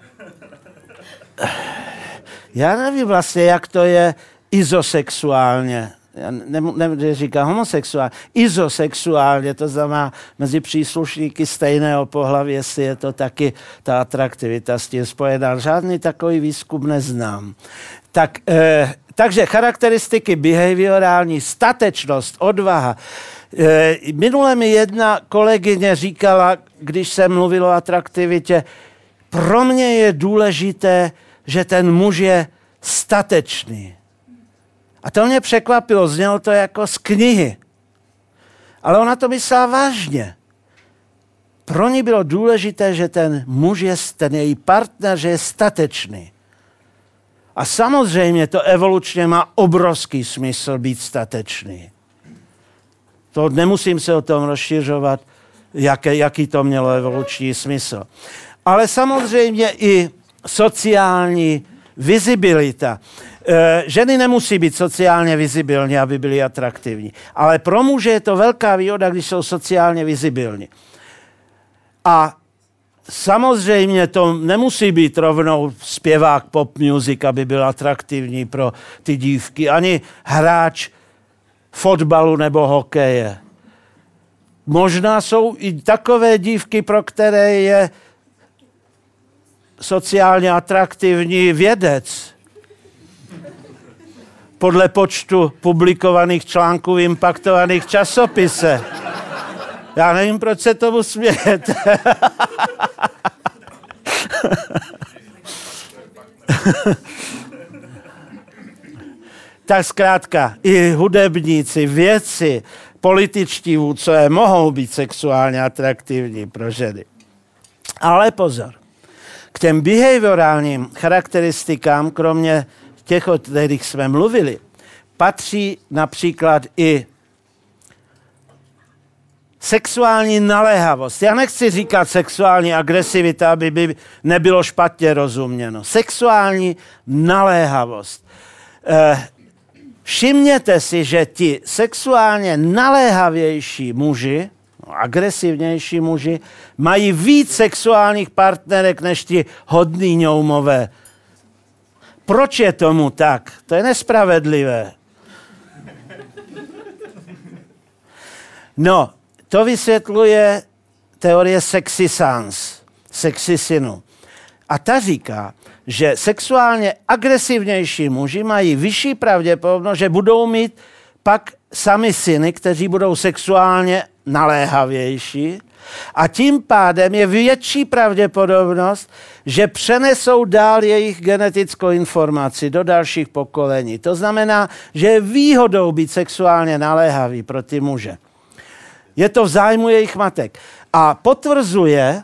já nevím vlastně, jak to je izosexuálně já nebudu říkat homosexuál, izosexuálně, to znamená mezi příslušníky stejného pohlaví, jestli je to taky ta atraktivita s tím spojená. Žádný takový výzkum neznám. Tak, eh, takže charakteristiky behaviorální, statečnost, odvaha. Eh, minule mi jedna kolegyně říkala, když jsem mluvil o atraktivitě, pro mě je důležité, že ten muž je statečný. A to mě překvapilo, znělo to jako z knihy. Ale ona to myslela vážně. Pro ní bylo důležité, že ten muž je, ten její partner, že je statečný. A samozřejmě to evolučně má obrovský smysl být statečný. To nemusím se o tom rozšiřovat, jaké, jaký to mělo evoluční smysl. Ale samozřejmě i sociální vizibilita. E, ženy nemusí být sociálně vizibilní, aby byly atraktivní. Ale pro muže je to velká výhoda, když jsou sociálně vizibilní. A samozřejmě to nemusí být rovnou zpěvák pop music, aby byl atraktivní pro ty dívky, ani hráč fotbalu nebo hokeje. Možná jsou i takové dívky, pro které je sociálně atraktivní vědec. Podle počtu publikovaných článků v impaktovaných časopise. Já nevím, proč se tomu smějete. tak zkrátka i hudebníci, věci, političtí vůdcové mohou být sexuálně atraktivní pro ženy. Ale pozor, k těm behaviorálním charakteristikám, kromě těch, o kterých jsme mluvili, patří například i sexuální naléhavost. Já nechci říkat sexuální agresivita, aby by nebylo špatně rozuměno. Sexuální naléhavost. Eh, všimněte si, že ti sexuálně naléhavější muži, agresivnější muži, mají víc sexuálních partnerek než ti hodní ňoumové. Proč je tomu tak? To je nespravedlivé. No, to vysvětluje teorie sexisans, sexisinu. A ta říká, že sexuálně agresivnější muži mají vyšší pravděpodobnost, že budou mít pak sami syny, kteří budou sexuálně naléhavější a tím pádem je větší pravděpodobnost, že přenesou dál jejich genetickou informaci do dalších pokolení. To znamená, že je výhodou být sexuálně naléhavý pro ty muže. Je to v zájmu jejich matek. A potvrzuje,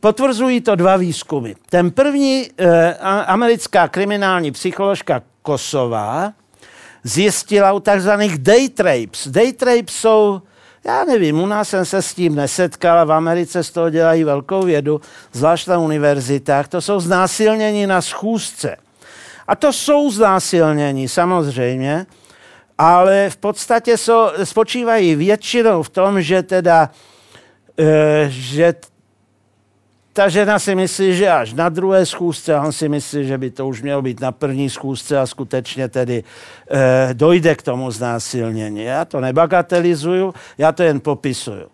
potvrzují to dva výzkumy. Ten první, eh, americká kriminální psycholožka Kosová, zjistila u takzvaných day trapes. Day trapes jsou, já nevím, u nás jsem se s tím nesetkal, v Americe z toho dělají velkou vědu, zvlášť na univerzitách. To jsou znásilnění na schůzce. A to jsou znásilnění, samozřejmě, ale v podstatě so, spočívají většinou v tom, že teda, e, že ta žena si myslí, že až na druhé schůzce, a on si myslí, že by to už mělo být na první schůzce a skutečně tedy e, dojde k tomu znásilnění. Já to nebagatelizuju, já to jen popisuju.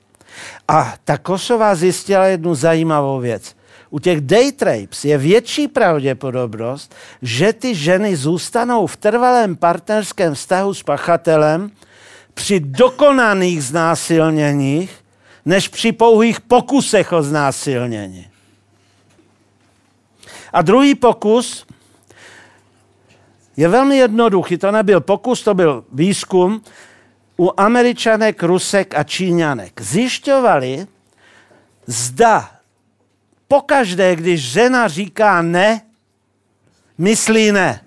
A ta Kosová zjistila jednu zajímavou věc. U těch day trapes je větší pravděpodobnost, že ty ženy zůstanou v trvalém partnerském vztahu s pachatelem při dokonaných znásilněních, než při pouhých pokusech o znásilnění. A druhý pokus je velmi jednoduchý. To nebyl pokus, to byl výzkum u Američanek, Rusek a Číňanek. Zjišťovali, zda pokaždé, když žena říká ne, myslí ne.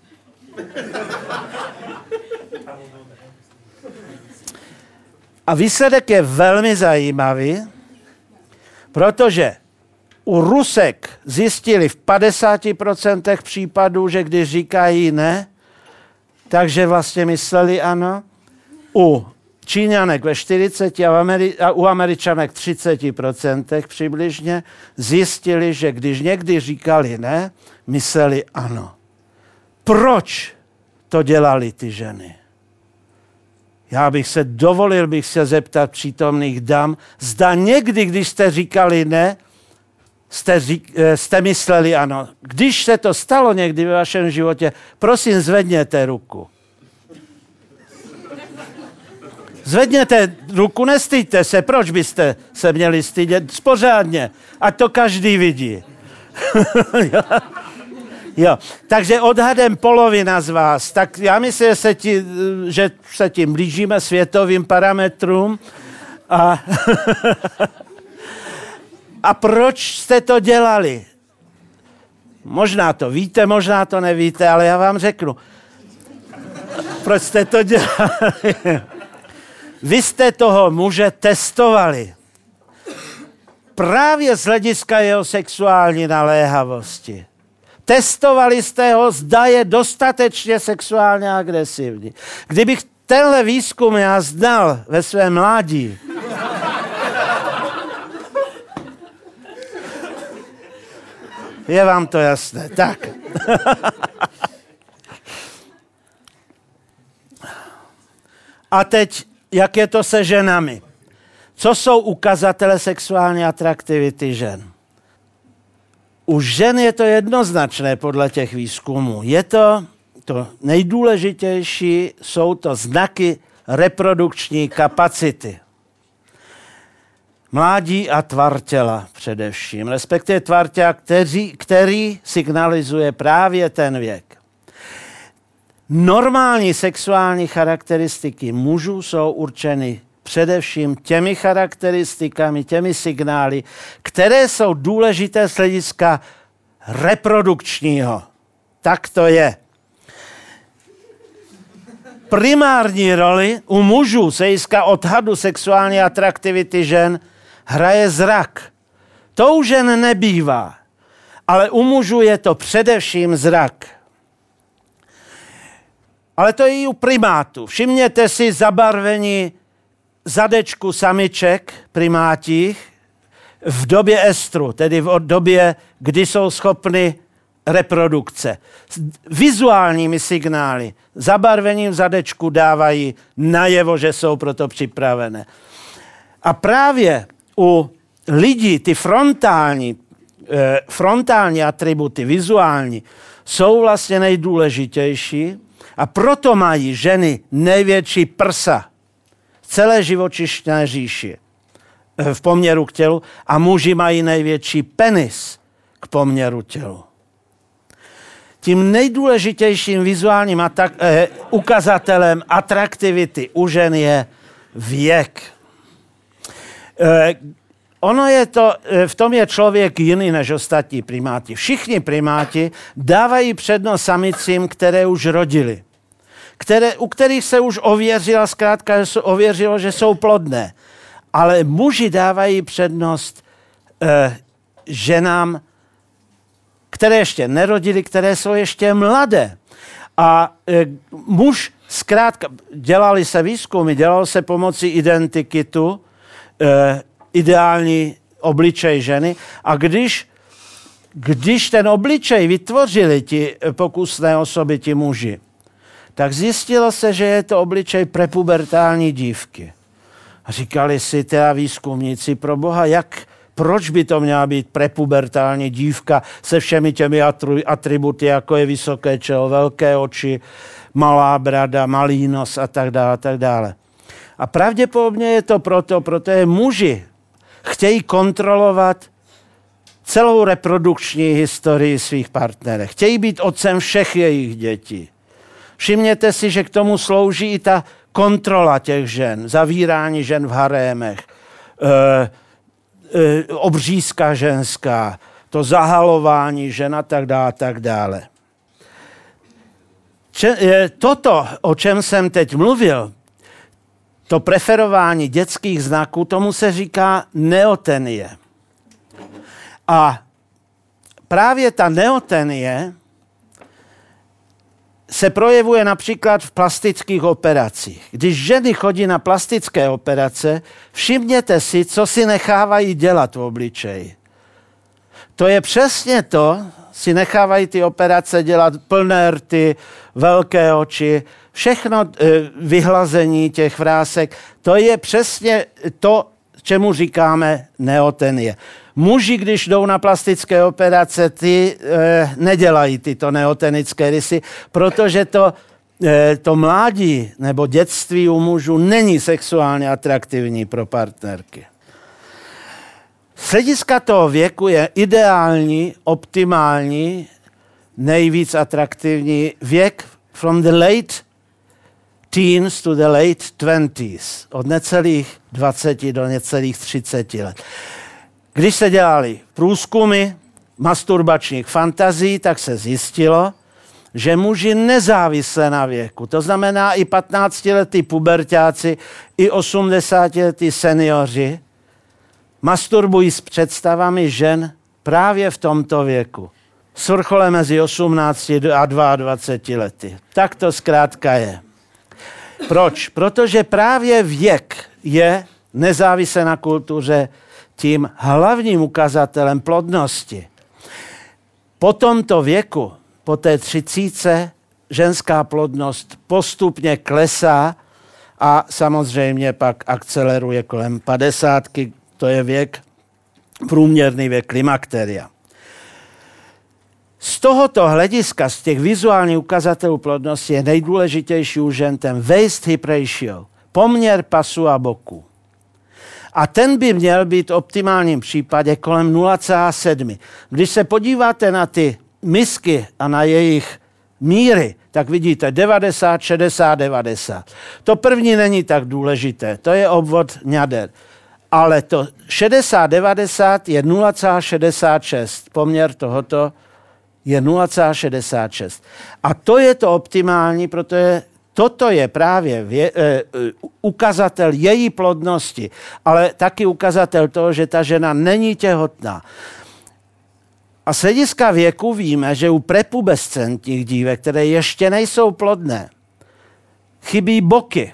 A výsledek je velmi zajímavý, protože u Rusek zjistili v 50% případů, že když říkají ne, takže vlastně mysleli ano. U Číňanek ve 40 a, Ameri- a u Američanek 30% přibližně zjistili, že když někdy říkali ne, mysleli ano. Proč to dělali ty ženy? Já bych se dovolil bych se zeptat přítomných dam, zda někdy, když jste říkali ne, jste, eh, jste mysleli ano. Když se to stalo někdy ve vašem životě, prosím zvedněte ruku. Zvedněte ruku, nestýďte se, proč byste se měli stydět? Spořádně, ať to každý vidí. jo, takže odhadem polovina z vás, tak já myslím, že se, ti, že se tím blížíme světovým parametrům. A, a proč jste to dělali? Možná to víte, možná to nevíte, ale já vám řeknu. Proč jste to dělali? Vy jste toho muže testovali. Právě z hlediska jeho sexuální naléhavosti. Testovali jste ho, zda je dostatečně sexuálně agresivní. Kdybych tenhle výzkum já znal ve svém mládí, Je vám to jasné. Tak. A teď jak je to se ženami. Co jsou ukazatele sexuální atraktivity žen? U žen je to jednoznačné podle těch výzkumů. Je to to nejdůležitější, jsou to znaky reprodukční kapacity. Mládí a tvar těla především, respektive tvar těla, který, který signalizuje právě ten věk. Normální sexuální charakteristiky mužů jsou určeny především těmi charakteristikami, těmi signály, které jsou důležité z hlediska reprodukčního. Tak to je. Primární roli u mužů se hlediska odhadu sexuální atraktivity žen hraje zrak. To u žen nebývá, ale u mužů je to především zrak. Ale to je i u primátů. Všimněte si zabarvení zadečku samiček primátích v době estru, tedy v době, kdy jsou schopny reprodukce. Vizuálními signály, zabarvením zadečku dávají najevo, že jsou proto připravené. A právě u lidí ty frontální, eh, frontální atributy, vizuální, jsou vlastně nejdůležitější, a proto mají ženy největší prsa celé živočišné říši eh, v poměru k tělu a muži mají největší penis k poměru tělu. Tím nejdůležitějším vizuálním atak- eh, ukazatelem atraktivity u žen je věk. Eh, ono je to, eh, v tom je člověk jiný než ostatní primáti. Všichni primáti dávají přednost samicím, které už rodili které, u kterých se už ověřila, zkrátka že ověřilo, že jsou plodné. Ale muži dávají přednost eh, ženám, které ještě nerodili, které jsou ještě mladé. A eh, muž zkrátka, dělali se výzkumy, dělalo se pomocí identikitu, eh, ideální obličej ženy a když když ten obličej vytvořili ti pokusné osoby, ti muži, tak zjistilo se, že je to obličej prepubertální dívky. A říkali si teda výzkumníci, pro boha, jak, proč by to měla být prepubertální dívka se všemi těmi atributy, jako je vysoké čelo, velké oči, malá brada, malý nos a tak dále, a tak dále. A pravděpodobně je to proto, protože muži chtějí kontrolovat celou reprodukční historii svých partnerů. Chtějí být otcem všech jejich dětí. Všimněte si, že k tomu slouží i ta kontrola těch žen, zavírání žen v harémech, e, e, obřízka ženská, to zahalování žen a tak dále, tak dále. Če, e, toto, o čem jsem teď mluvil, to preferování dětských znaků, tomu se říká neotenie. A právě ta neotenie se projevuje například v plastických operacích. Když ženy chodí na plastické operace, všimněte si, co si nechávají dělat v obličeji. To je přesně to, si nechávají ty operace dělat plné rty, velké oči, všechno e, vyhlazení těch vrásek, to je přesně to, čemu říkáme neotenie. Muži, když jdou na plastické operace, ty e, nedělají tyto neotenické rysy, protože to, e, to mládí nebo dětství u mužů není sexuálně atraktivní pro partnerky. Z hlediska toho věku je ideální, optimální, nejvíc atraktivní věk from the late teens to the late twenties, od necelých 20 do necelých 30 let. Když se dělali průzkumy masturbačních fantazí, tak se zjistilo, že muži nezávisle na věku, to znamená i 15-letí pubertáci, i 80-letí seniori, masturbují s představami žen právě v tomto věku. Svrchole mezi 18 a 22 lety. Tak to zkrátka je. Proč? Protože právě věk je nezávisle na kultuře tím hlavním ukazatelem plodnosti. Po tomto věku, po té třicíce, ženská plodnost postupně klesá a samozřejmě pak akceleruje kolem padesátky, to je věk, průměrný věk klimakteria. Z tohoto hlediska, z těch vizuálních ukazatelů plodnosti, je nejdůležitější u žen ten waist-hip ratio, poměr pasu a boku. A ten by měl být v optimálním případě kolem 0,7. Když se podíváte na ty misky a na jejich míry, tak vidíte 90, 60, 90. To první není tak důležité, to je obvod ňader. Ale to 60, 90 je 0,66. Poměr tohoto je 0,66. A to je to optimální, protože toto je právě vě, e, ukazatel její plodnosti, ale taky ukazatel toho, že ta žena není těhotná. A z hlediska věku víme, že u prepubescentních dívek, které ještě nejsou plodné, chybí boky.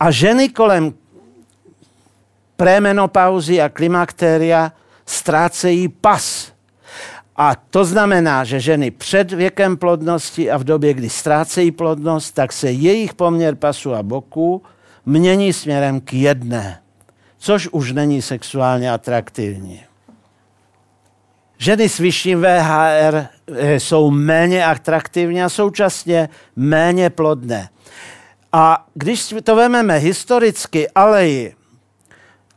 A ženy kolem premenopauzy a klimakteria ztrácejí pas. A to znamená, že ženy před věkem plodnosti a v době, kdy ztrácejí plodnost, tak se jejich poměr pasu a boku mění směrem k jedné, což už není sexuálně atraktivní. Ženy s vyšším VHR eh, jsou méně atraktivní a současně méně plodné. A když to vezmeme historicky, ale i,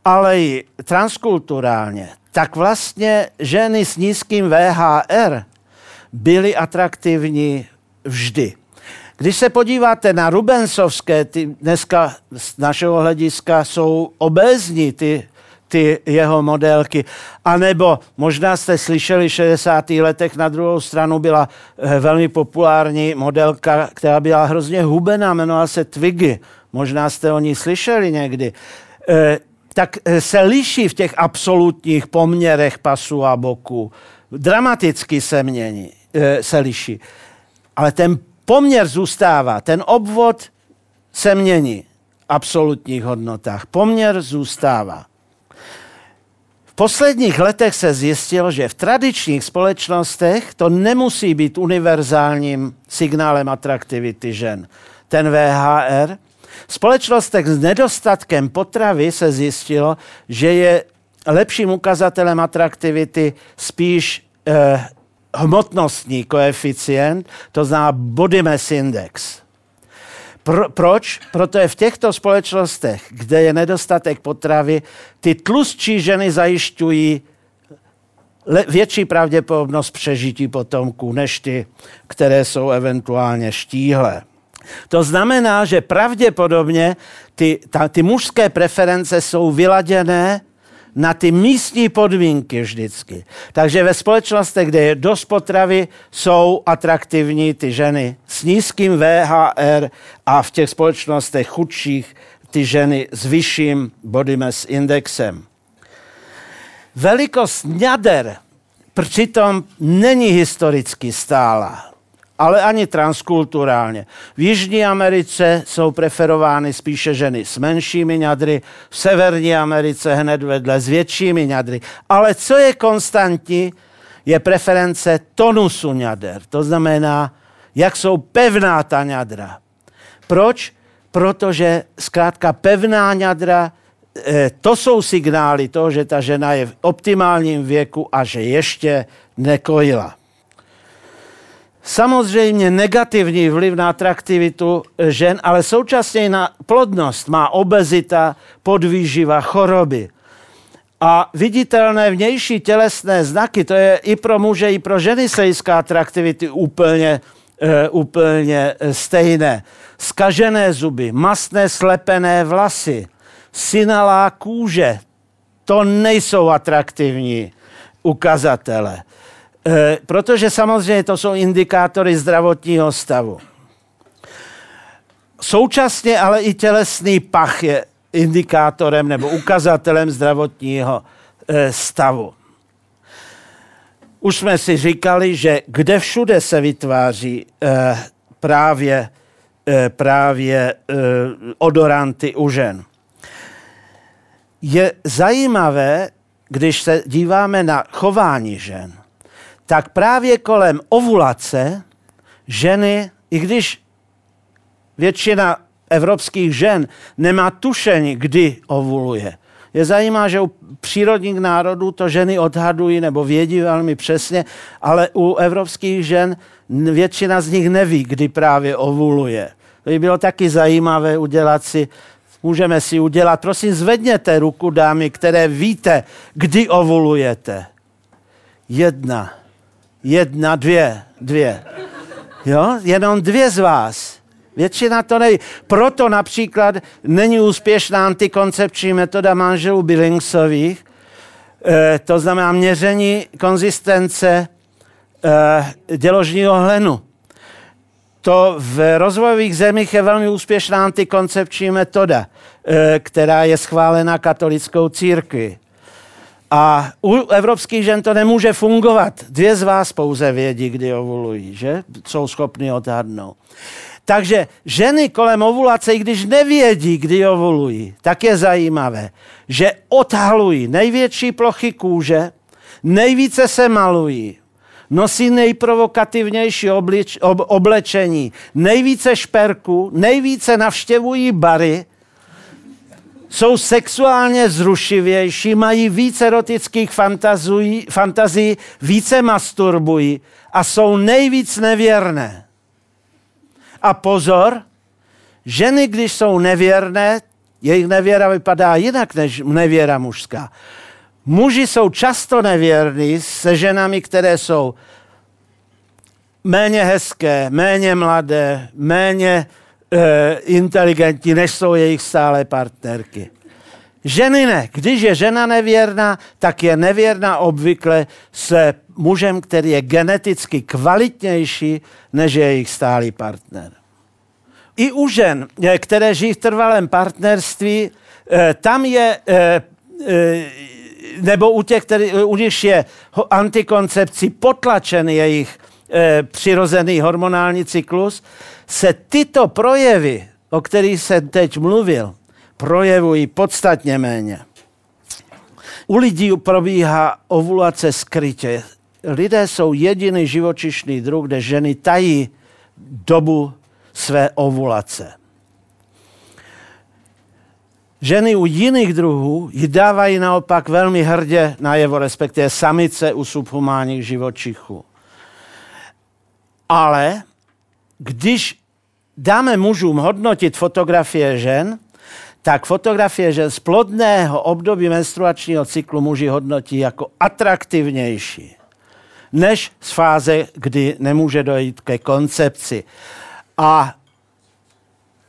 ale i transkulturálně, tak vlastně ženy s nízkým VHR byly atraktivní vždy. Když se podíváte na Rubensovské, ty dneska z našeho hlediska jsou obézní ty, ty jeho modelky, anebo možná jste slyšeli v 60. letech na druhou stranu byla eh, velmi populární modelka, která byla hrozně hubená, jmenovala se Twiggy. Možná jste o ní slyšeli někdy. Tak eh, se liší v těch absolutních poměrech pasu a boku. Dramaticky se mění, eh, se liší. Ale ten poměr zůstává, ten obvod se mění v absolutních hodnotách. Poměr zůstává. V posledních letech se zjistilo, že v tradičních společnostech to nemusí být univerzálním signálem atraktivity žen. Ten VHR, společnostech s nedostatkem potravy se zjistilo, že je lepším ukazatelem atraktivity spíš eh, hmotnostní koeficient, to znamená body mass index. Pro, proč? Protože v těchto společnostech, kde je nedostatek potravy, ty tlustší ženy zajišťují le, větší pravděpodobnost přežití potomků než ty, které jsou eventuálně štíhlé. To znamená, že pravděpodobně ty, ta, ty mužské preference jsou vyladěné na ty místní podmínky vždycky. Takže ve společnostech, kde je dost potravy, jsou atraktivní ty ženy s nízkým VHR a v těch společnostech chudších ty ženy s vyšším body mass indexem. Velikost ňader přitom není historicky stála ale ani transkulturálně. V Jižní Americe jsou preferovány spíše ženy s menšími ňadry, v Severní Americe hned vedle s většími ňadry. Ale co je konstantní, je preference tonusu ňader. To znamená, jak jsou pevná ta ňadra. Proč? Protože zkrátka pevná ňadra, eh, to jsou signály toho, že ta žena je v optimálním věku a že ještě nekojila. Samozřejmě negativní vliv na atraktivitu žen, ale současně i na plodnost má obezita, podvýživa, choroby. A viditelné vnější tělesné znaky, to je i pro muže, i pro ženy se atraktivity úplně, uh, úplně stejné. Skažené zuby, masné slepené vlasy, synalá kůže, to nejsou atraktivní ukazatele. E, protože samozřejmě to jsou indikátory zdravotního stavu. Současně ale i tělesný pach je indikátorem nebo ukazatelem zdravotního e, stavu. Už jsme si říkali, že kde všude se vytváří e, právě, právě odoranty u žen. Je zajímavé, když se díváme na chování žen – tak právě kolem ovulace ženy, i když většina evropských žen nemá tušení, kdy ovuluje. Je zajímá, že u přírodních národů to ženy odhadují nebo vědí velmi přesně, ale u evropských žen většina z nich neví, kdy právě ovuluje. To by bylo taky zajímavé udělat si, můžeme si udělat, prosím zvedněte ruku dámy, které víte, kdy ovulujete. Jedna Jedna, dvě, dvě. Jo? Jenom dvě z vás. Většina to neví. Proto například není úspěšná antikoncepční metoda manželů Billingsových, e, to znamená měření konzistence e, děložního hlenu. To v rozvojových zemích je velmi úspěšná antikoncepční metoda, e, která je schválena katolickou církví. A u evropských žen to nemůže fungovat. Dvě z vás pouze vědí, kdy ovulují, že? Jsou schopni odhadnout. Takže ženy kolem ovulace, i když nevědí, kdy ovulují, tak je zajímavé, že odhalují největší plochy kůže, nejvíce se malují, nosí nejprovokativnější oblič, ob, oblečení, nejvíce šperku, nejvíce navštěvují bary, jsou sexuálně zrušivější, mají více erotických fantazí, fantazí, více masturbují a jsou nejvíc nevěrné. A pozor, ženy, když jsou nevěrné, jejich nevěra vypadá jinak než nevěra mužská. Muži jsou často nevěrní se ženami, které jsou méně hezké, méně mladé, méně e, inteligentní, než jsou jejich stále partnerky. Ženy ne. Když je žena nevěrná, tak je nevěrná obvykle se mužem, který je geneticky kvalitnější než je jejich stálý partner. I u žen, eh, které žijí v trvalém partnerství, eh, tam je, nebo u těch, který, u nich je antikoncepcí potlačen jejich přirozený hormonální cyklus, se tyto projevy, o kterých jsem teď mluvil, projevují podstatně méně. U lidí probíhá ovulace skrytě. Lidé jsou jediný živočišný druh, kde ženy tají dobu své ovulace. Ženy u jiných druhů ji dávají naopak velmi hrdě na jevo, respektive samice u subhumánních živočichů. Ale když dáme mužům hodnotit fotografie žen, tak fotografie žen z plodného období menstruačního cyklu muži hodnotí jako atraktivnější než z fáze, kdy nemůže dojít ke koncepci. A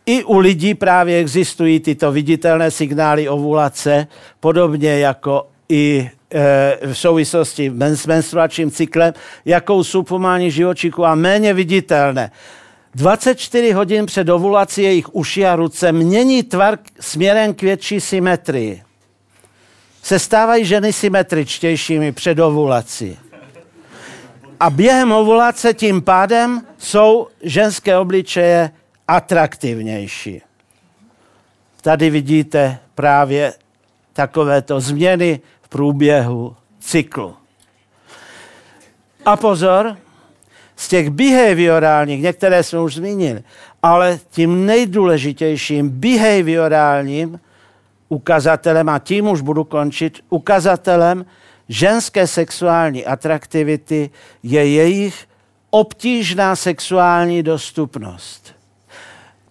i u lidí právě existují tyto viditelné signály ovulace, podobně jako i e, v souvislosti s menstruačním cyklem, jako u subhumánních živočichů a méně viditelné. 24 hodin před ovulací jejich uši a ruce mění tvar směrem k větší symetrii. Se stávají ženy symetričtějšími před ovulací. A během ovulace tím pádem jsou ženské obličeje atraktivnější. Tady vidíte právě takovéto změny v průběhu cyklu. A pozor, z těch behaviorálních, některé jsme už zmínili, ale tím nejdůležitějším behaviorálním ukazatelem, a tím už budu končit, ukazatelem ženské sexuální atraktivity je jejich obtížná sexuální dostupnost.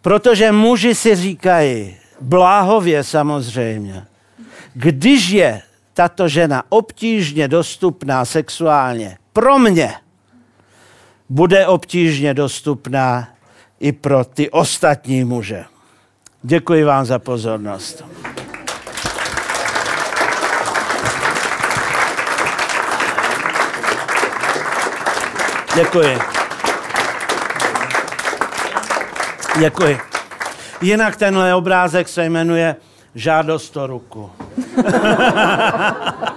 Protože muži si říkají, bláhově samozřejmě, když je tato žena obtížně dostupná sexuálně pro mě, bude obtížně dostupná i pro ty ostatní muže. Děkuji vám za pozornost. Děkuji. Děkuji. Jinak tenhle obrázek se jmenuje Žádost o ruku.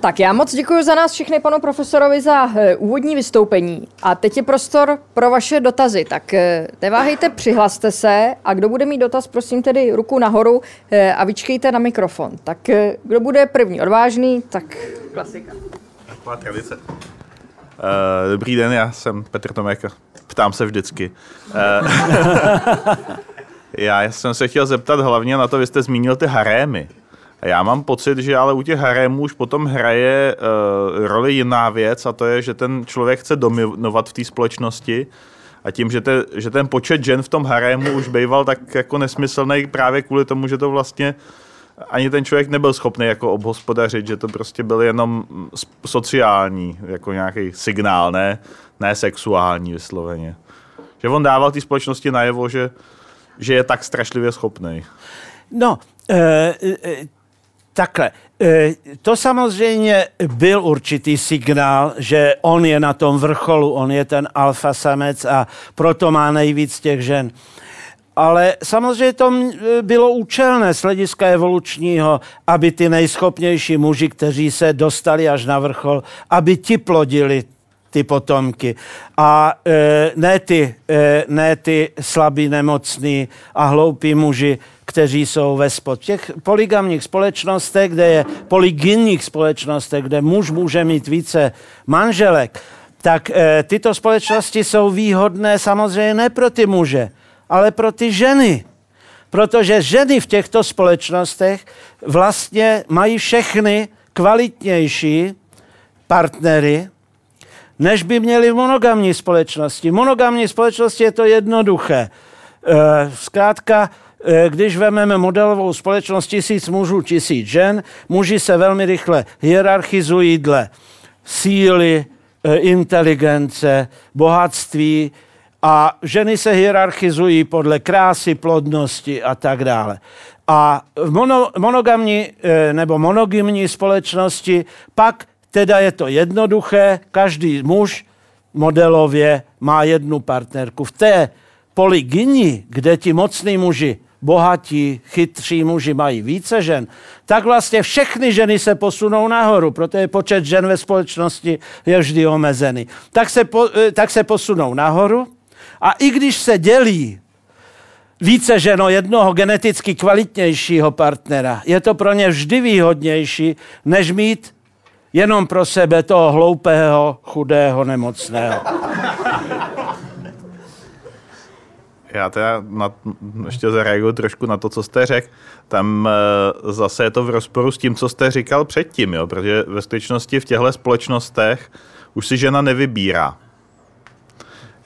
Tak já moc děkuji za nás všechny panu profesorovi za uh, úvodní vystoupení. A teď je prostor pro vaše dotazy. Tak uh, neváhejte, přihlaste se a kdo bude mít dotaz, prosím tedy ruku nahoru uh, a vyčkejte na mikrofon. Tak uh, kdo bude první odvážný, tak klasika. Taková tradice. Uh, dobrý den, já jsem Petr Tomek. Ptám se vždycky. Uh, já jsem se chtěl zeptat hlavně na to, vy jste zmínil ty harémy. Já mám pocit, že ale u těch harémů už potom hraje uh, roli jiná věc a to je, že ten člověk chce dominovat v té společnosti a tím, že, te, že ten počet žen v tom harému už býval tak jako nesmyslný právě kvůli tomu, že to vlastně ani ten člověk nebyl schopný jako obhospodařit, že to prostě byl jenom sociální, jako nějaký signál, ne, ne sexuální vysloveně. Že on dával té společnosti najevo, že, že je tak strašlivě schopný. No, e, e, takhle. E, to samozřejmě byl určitý signál, že on je na tom vrcholu, on je ten alfa samec a proto má nejvíc těch žen. Ale samozřejmě to bylo účelné z hlediska evolučního, aby ty nejschopnější muži, kteří se dostali až na vrchol, aby ti plodili ty potomky. A e, ne, ty, e, ne ty slabí, nemocní a hloupí muži, kteří jsou ve spod. V těch poligamních společnostech, kde je polygynních společnostech, kde muž může mít více manželek, tak e, tyto společnosti jsou výhodné samozřejmě ne pro ty muže, ale pro ty ženy. Protože ženy v těchto společnostech vlastně mají všechny kvalitnější partnery, než by měli v monogamní společnosti. Monogamní společnosti je to jednoduché. E, zkrátka, když vezmeme modelovou společnost tisíc mužů, tisíc žen, muži se velmi rychle hierarchizují dle síly, e, inteligence, bohatství a ženy se hierarchizují podle krásy, plodnosti a tak dále. A v mono, monogamní nebo monogymní společnosti pak Teda je to jednoduché, každý muž modelově má jednu partnerku. V té polygyni, kde ti mocní muži, bohatí, chytří muži mají více žen, tak vlastně všechny ženy se posunou nahoru, protože počet žen ve společnosti je vždy omezený. Tak se, po, eh, tak se posunou nahoru a i když se dělí více ženo jednoho geneticky kvalitnějšího partnera, je to pro ně vždy výhodnější, než mít jenom pro sebe toho hloupého, chudého, nemocného. Já teda na, ještě zareaguju trošku na to, co jste řekl. Tam e, zase je to v rozporu s tím, co jste říkal předtím, jo? protože ve skutečnosti v těchto společnostech už si žena nevybírá.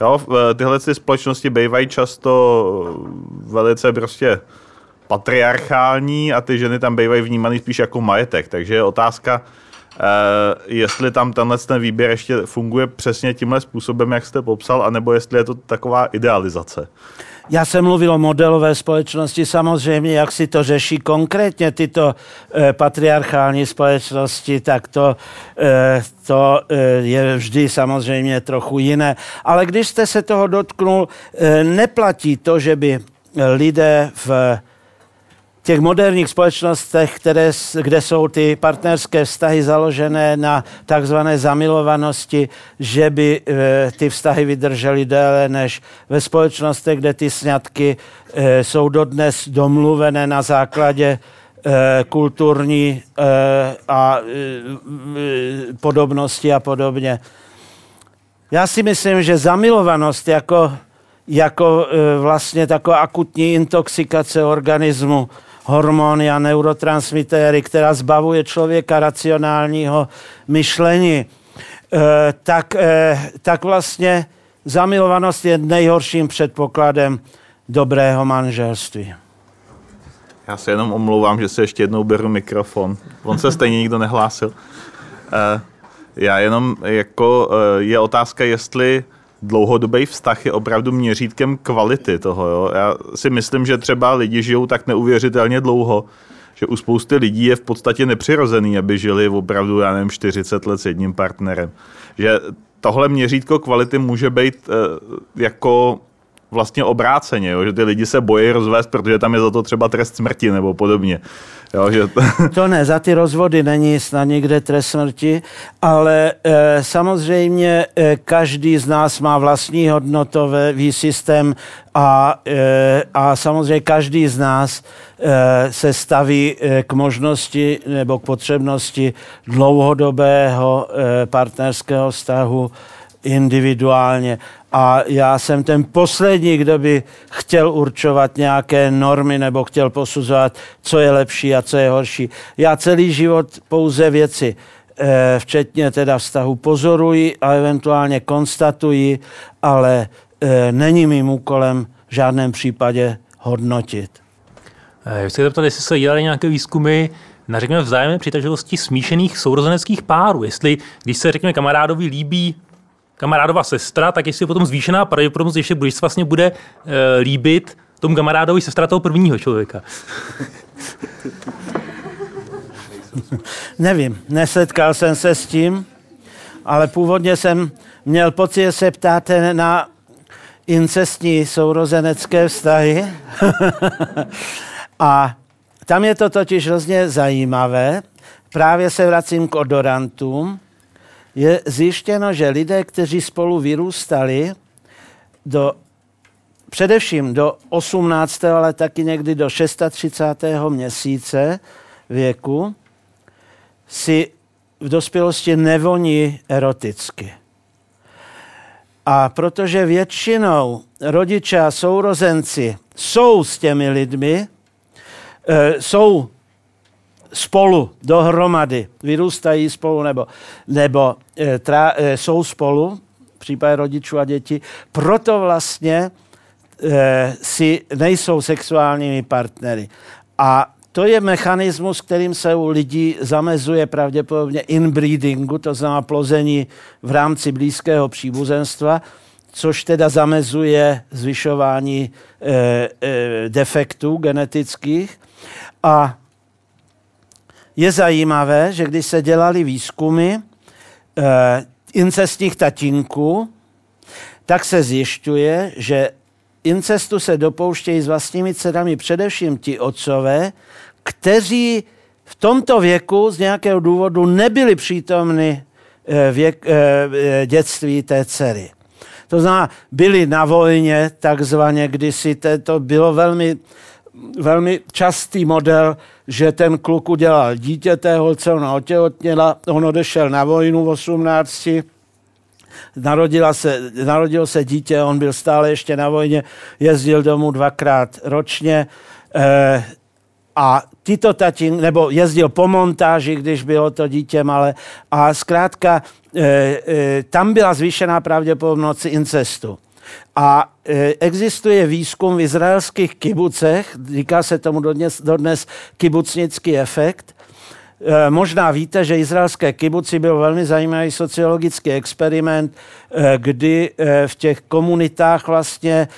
Jo, eh, tyhle ty společnosti bývají často velice prostě patriarchální a ty ženy tam bývají vnímaný spíš jako majetek. Takže je otázka, jestli tam tenhle ten výběr ještě funguje přesně tímhle způsobem, jak jste popsal, anebo jestli je to taková idealizace. Já jsem mluvil o modelové společnosti, samozřejmě, jak si to řeší konkrétně tyto e, patriarchální společnosti, tak to, e, to e, je vždy samozřejmě trochu jiné. Ale když jste se toho dotknul, e, neplatí to, že by lidé v těch moderních společnostech, které, kde jsou ty partnerské vztahy založené na takzvané zamilovanosti, že by e, ty vztahy vydržely déle než ve společnostech, kde ty sňatky e, jsou dodnes domluvené na základě kulturní a podobnosti a podobně. Já si myslím, že zamilovanost jako, jako vlastně taková akutní intoxikace organismu, hormony a neurotransmitéry, která zbavuje člověka racionálního myšlení, tak, tak vlastně zamilovanost je nejhorším předpokladem dobrého manželství. Já se jenom omlouvám, že se ještě jednou beru mikrofon. On se stejně nikdo nehlásil. Eh, já jenom jako je otázka, jestli dlouhodobý vztah je opravdu měřítkem kvality toho. Jo? Já si myslím, že třeba lidi žijou tak neuvěřitelně dlouho, že u spousty lidí je v podstatě nepřirozený, aby žili opravdu, já nevím, 40 let s jedním partnerem. Že tohle měřítko kvality může být uh, jako vlastně obráceně, jo? že ty lidi se bojí rozvést, protože tam je za to třeba trest smrti nebo podobně. Jo, že to... to ne, za ty rozvody není snad někde trest smrti, ale e, samozřejmě e, každý z nás má vlastní hodnotový systém a, e, a samozřejmě každý z nás e, se staví e, k možnosti nebo k potřebnosti dlouhodobého e, partnerského vztahu individuálně. A já jsem ten poslední, kdo by chtěl určovat nějaké normy nebo chtěl posuzovat, co je lepší a co je horší. Já celý život pouze věci, eh, včetně teda vztahu pozoruji a eventuálně konstatuji, ale eh, není mým úkolem v žádném případě hodnotit. Eh, já chci zeptat, jestli se dělali nějaké výzkumy na řekněme vzájemné přitažlivosti smíšených sourozeneckých párů. Jestli, když se řekněme kamarádovi líbí kamarádova sestra, tak jestli je potom zvýšená pravděpodobnost, že se vlastně bude e, líbit tomu kamarádovi sestra toho prvního člověka. Nevím, nesetkal jsem se s tím, ale původně jsem měl pocit, že se ptáte na incestní sourozenecké vztahy. a tam je to totiž hrozně zajímavé. Právě se vracím k odorantům je zjištěno, že lidé, kteří spolu vyrůstali do především do 18. ale taky někdy do 36. měsíce věku, si v dospělosti nevoní eroticky. A protože většinou rodiče a sourozenci jsou s těmi lidmi, e, jsou spolu dohromady, vyrůstají spolu nebo, nebo e, tra, e, jsou spolu, v případě rodičů a dětí, proto vlastně e, si nejsou sexuálními partnery. A to je mechanismus, kterým se u lidí zamezuje pravděpodobně inbreedingu, to znamená plození v rámci blízkého příbuzenstva, což teda zamezuje zvyšování e, e, defektů genetických. A je zajímavé, že když se dělali výzkumy e, incestních tatínků, tak se zjišťuje, že incestu se dopouštějí s vlastními dcerami především ti otcové, kteří v tomto věku z nějakého důvodu nebyli přítomny eh, věk, e, dětství té dcery. To znamená, byli na vojně, takzvaně kdysi, to bylo velmi velmi častý model, že ten kluk udělal dítě té holce, ona otěhotněla, on odešel na vojnu v 18, Narodila se, narodilo se dítě, on byl stále ještě na vojně, jezdil domů dvakrát ročně eh, a tyto tatín, nebo jezdil po montáži, když bylo to dítě malé a zkrátka eh, eh, tam byla zvýšená pravděpodobnost incestu. A e, existuje výzkum v izraelských kibucech, říká se tomu dodnes, dodnes kibucnický efekt. E, možná víte, že izraelské kibuci byl velmi zajímavý sociologický experiment, e, kdy v těch komunitách vlastně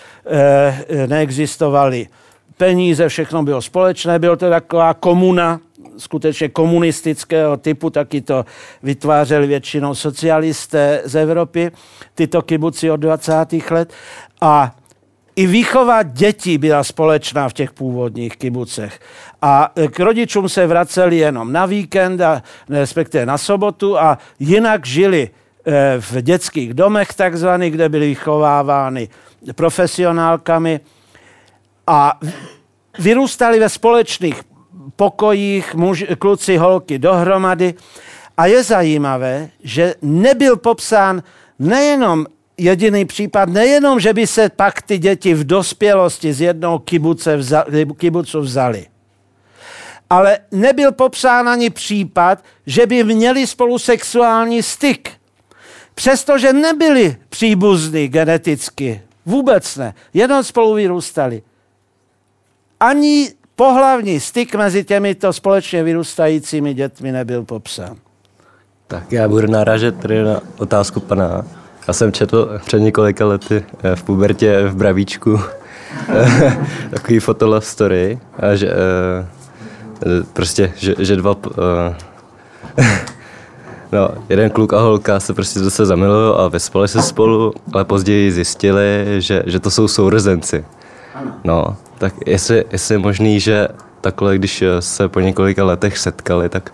neexistovaly peníze, všechno bylo společné, bylo to taková komuna, skutečně komunistického typu, taky to vytvářeli většinou socialisté z Evropy, tyto kibuci od 20. let. A i výchova dětí byla společná v těch původních kibucech. A k rodičům se vraceli jenom na víkend, a, respektive na sobotu a jinak žili eh, v dětských domech takzvaných, kde byly vychovávány profesionálkami a vyrůstali ve společných pokojích muž, kluci, holky dohromady. A je zajímavé, že nebyl popsán nejenom jediný případ, nejenom, že by se pak ty děti v dospělosti z jednoho kibuce vzali, kibucu vzali, ale nebyl popsán ani případ, že by měli spolu sexuální styk. Přestože nebyli příbuzní geneticky, vůbec ne, jenom spolu vyrůstali. Ani pohlavní styk mezi těmito společně vyrůstajícími dětmi nebyl popsán. Tak já budu narážet tady na otázku pana. Já jsem četl před několika lety eh, v pubertě v Bravíčku takový fotolove story, a že, eh, prostě, že, že dva No, jeden kluk a holka se prostě zase zamilují a vyspali se spolu, ale později zjistili, že, že to jsou sourozenci. No, tak jestli, jestli je možný, že takhle, když se po několika letech setkali, tak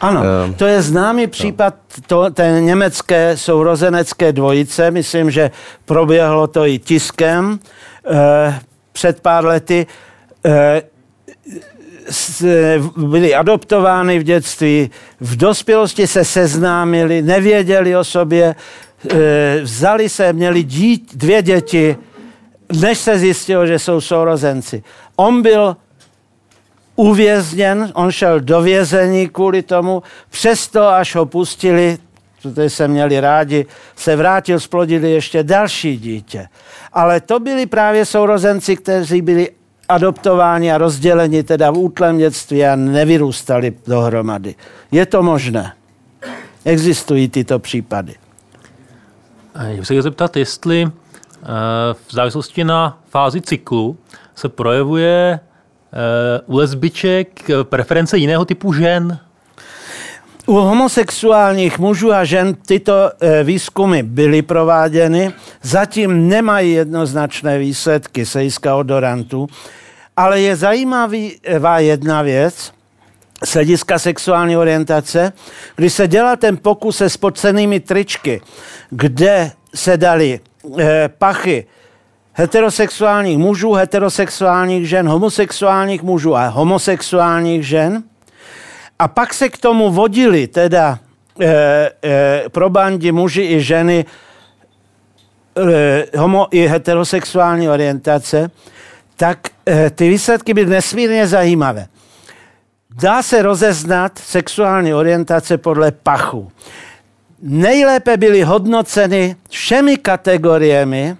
ano, um, to je známý případ to, té německé sourozenecké dvojice. Myslím, že proběhlo to i tiskem eh, před pár lety. Eh, byli adoptovány v dětství, v dospělosti se seznámili, nevěděli o sobě, e, vzali se, měli dít, dvě děti, než se zjistilo, že jsou sourozenci. On byl uvězněn, on šel do vězení kvůli tomu, přesto až ho pustili, protože se měli rádi, se vrátil, splodili ještě další dítě. Ale to byli právě sourozenci, kteří byli adoptováni a rozděleni teda v útlém dětství a nevyrůstali dohromady. Je to možné. Existují tyto případy. Já bych se chtěl zeptat, jestli v závislosti na fázi cyklu se projevuje eh, u lesbiček preference jiného typu žen? U homosexuálních mužů a žen tyto eh, výzkumy byly prováděny, zatím nemají jednoznačné výsledky sejska odorantů, ale je zajímavá jedna věc, z hlediska sexuální orientace, když se dělal ten pokus se spocenými tričky, kde se dali eh, pachy heterosexuálních mužů, heterosexuálních žen, homosexuálních mužů a homosexuálních žen, a pak se k tomu vodili teda e, e, probandi muži i ženy e, homo i heterosexuální orientace, tak e, ty výsledky byly nesmírně zajímavé. Dá se rozeznat sexuální orientace podle pachu. Nejlépe byly hodnoceny všemi kategoriemi,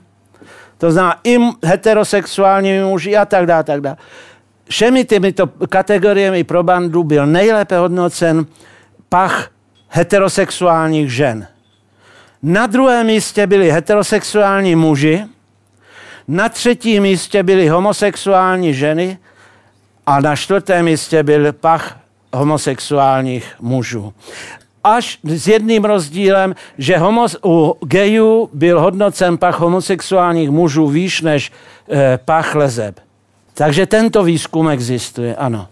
to znamená i heterosexuálními muži a tak dále, tak dále všemi těmito kategoriemi pro bandu byl nejlépe hodnocen pach heterosexuálních žen. Na druhém místě byli heterosexuální muži, na třetím místě byly homosexuální ženy a na čtvrtém místě byl pach homosexuálních mužů. Až s jedným rozdílem, že homos, u gejů byl hodnocen pach homosexuálních mužů výš než e, pach lezeb. Takže tento výzkum existuje, ano.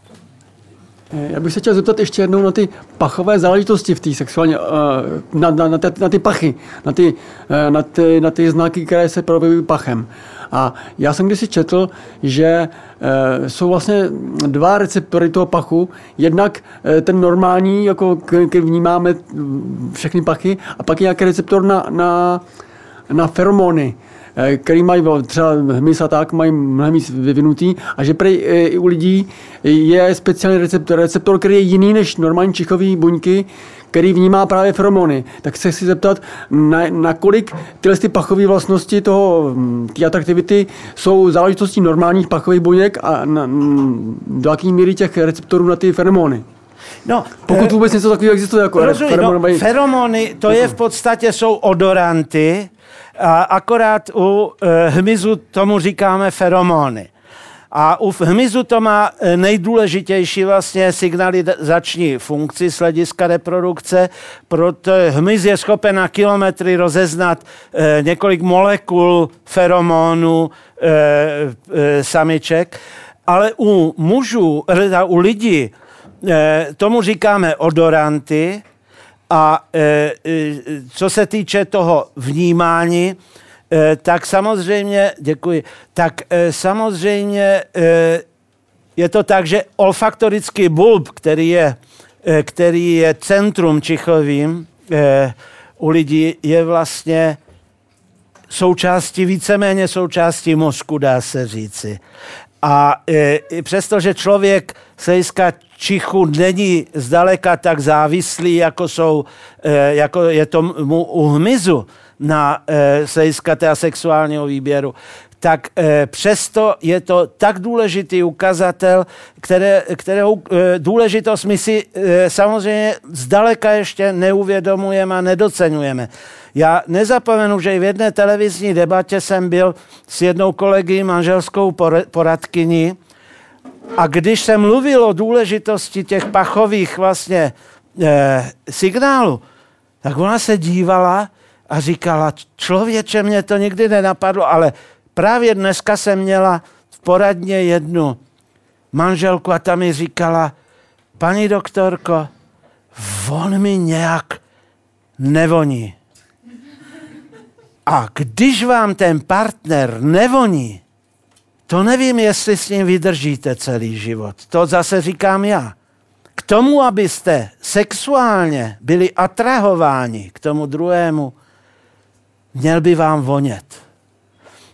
Já bych se chtěl zeptat ještě jednou na ty pachové záležitosti v té sexuální, eh, na, na, na, ty, na ty pachy, na ty, eh, na, ty, na ty znaky, které se projevují pachem. A já jsem kdysi četl, že e, jsou vlastně dva receptory toho pachu. Jednak e, ten normální, jako který vnímáme všechny pachy, a pak je nějaký receptor na, na, na feromony. Eh, který mají třeba hmyz a tak, mají mnohem víc vyvinutý a že prej, eh, i u lidí je speciální receptor, receptor, který je jiný než normální čichový buňky, který vnímá právě feromony. Tak se chci zeptat, na, nakolik tyhle ty pachové vlastnosti toho, hm, té atraktivity jsou záležitostí normálních pachových buněk a na, do jaký míry těch receptorů na ty feromony? No, Pokud eh, vůbec něco takového existuje jako rozumí, feromony. No, feromony, to je v podstatě, jsou odoranty, a akorát u e, hmyzu tomu říkáme feromony. A u hmyzu to má e, nejdůležitější vlastně signalizační funkci z hlediska reprodukce, protože hmyz je schopen na kilometry rozeznat e, několik molekul feromonů samiček, ale u mužů, u lidí, tomu říkáme odoranty, a e, e, co se týče toho vnímání, e, tak samozřejmě, děkuji, tak e, samozřejmě e, je to tak, že olfaktorický bulb, který je, eh, který je centrum čichovým eh, u lidí, je vlastně součástí, víceméně součástí mozku, dá se říci. A e, přestože člověk z hlediska čichu není zdaleka tak závislý, jako, jsou, e, jako je to mu u hmyzu na e, z sexuálního výběru, tak e, přesto je to tak důležitý ukazatel, které, kterou e, důležitost my si e, samozřejmě zdaleka ještě neuvědomujeme a nedocenujeme. Já nezapomenu, že i v jedné televizní debatě jsem byl s jednou kolegy manželskou poradkyní a když jsem mluvil o důležitosti těch pachových vlastně e, signálů, tak ona se dívala a říkala, člověče, mě to nikdy nenapadlo, ale právě dneska jsem měla v poradně jednu manželku a ta mi říkala, paní doktorko, on mi nějak nevoní. A když vám ten partner nevoní, to nevím, jestli s ním vydržíte celý život. To zase říkám já. K tomu, abyste sexuálně byli atrahováni k tomu druhému, měl by vám vonět.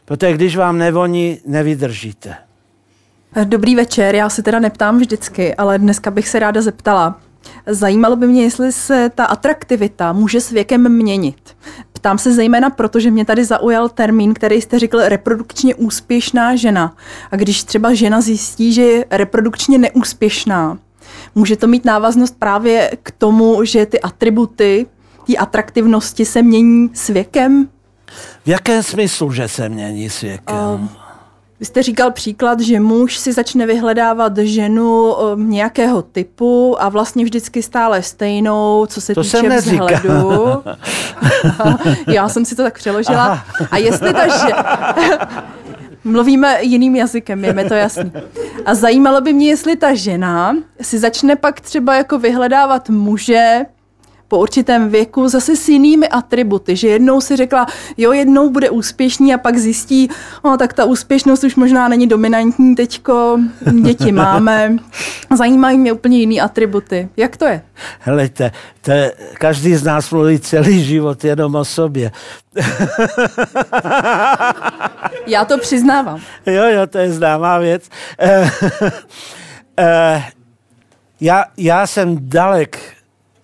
Protože když vám nevoní, nevydržíte. Dobrý večer, já se teda neptám vždycky, ale dneska bych se ráda zeptala. Zajímalo by mě, jestli se ta atraktivita může s věkem měnit. Ptám se zejména proto, že mě tady zaujal termín, který jste řekl reprodukčně úspěšná žena. A když třeba žena zjistí, že je reprodukčně neúspěšná, může to mít návaznost právě k tomu, že ty atributy, ty atraktivnosti se mění s věkem? V jakém smyslu, že se mění s věkem? Uh, vy jste říkal příklad, že muž si začne vyhledávat ženu um, nějakého typu a vlastně vždycky stále stejnou, co se to týče vzhledu. Já jsem si to tak přeložila. Aha. A jestli ta že... Mluvíme jiným jazykem, je mi to jasný. A zajímalo by mě, jestli ta žena si začne pak třeba jako vyhledávat muže, po určitém věku zase s jinými atributy, že jednou si řekla, jo, jednou bude úspěšný a pak zjistí, o, tak ta úspěšnost už možná není dominantní teďko, děti máme. Zajímají mě úplně jiný atributy. Jak to je? Helejte, to je, každý z nás mluví celý život jenom o sobě. Já to přiznávám. Jo, jo, to je známá věc. Eh, já, já jsem dalek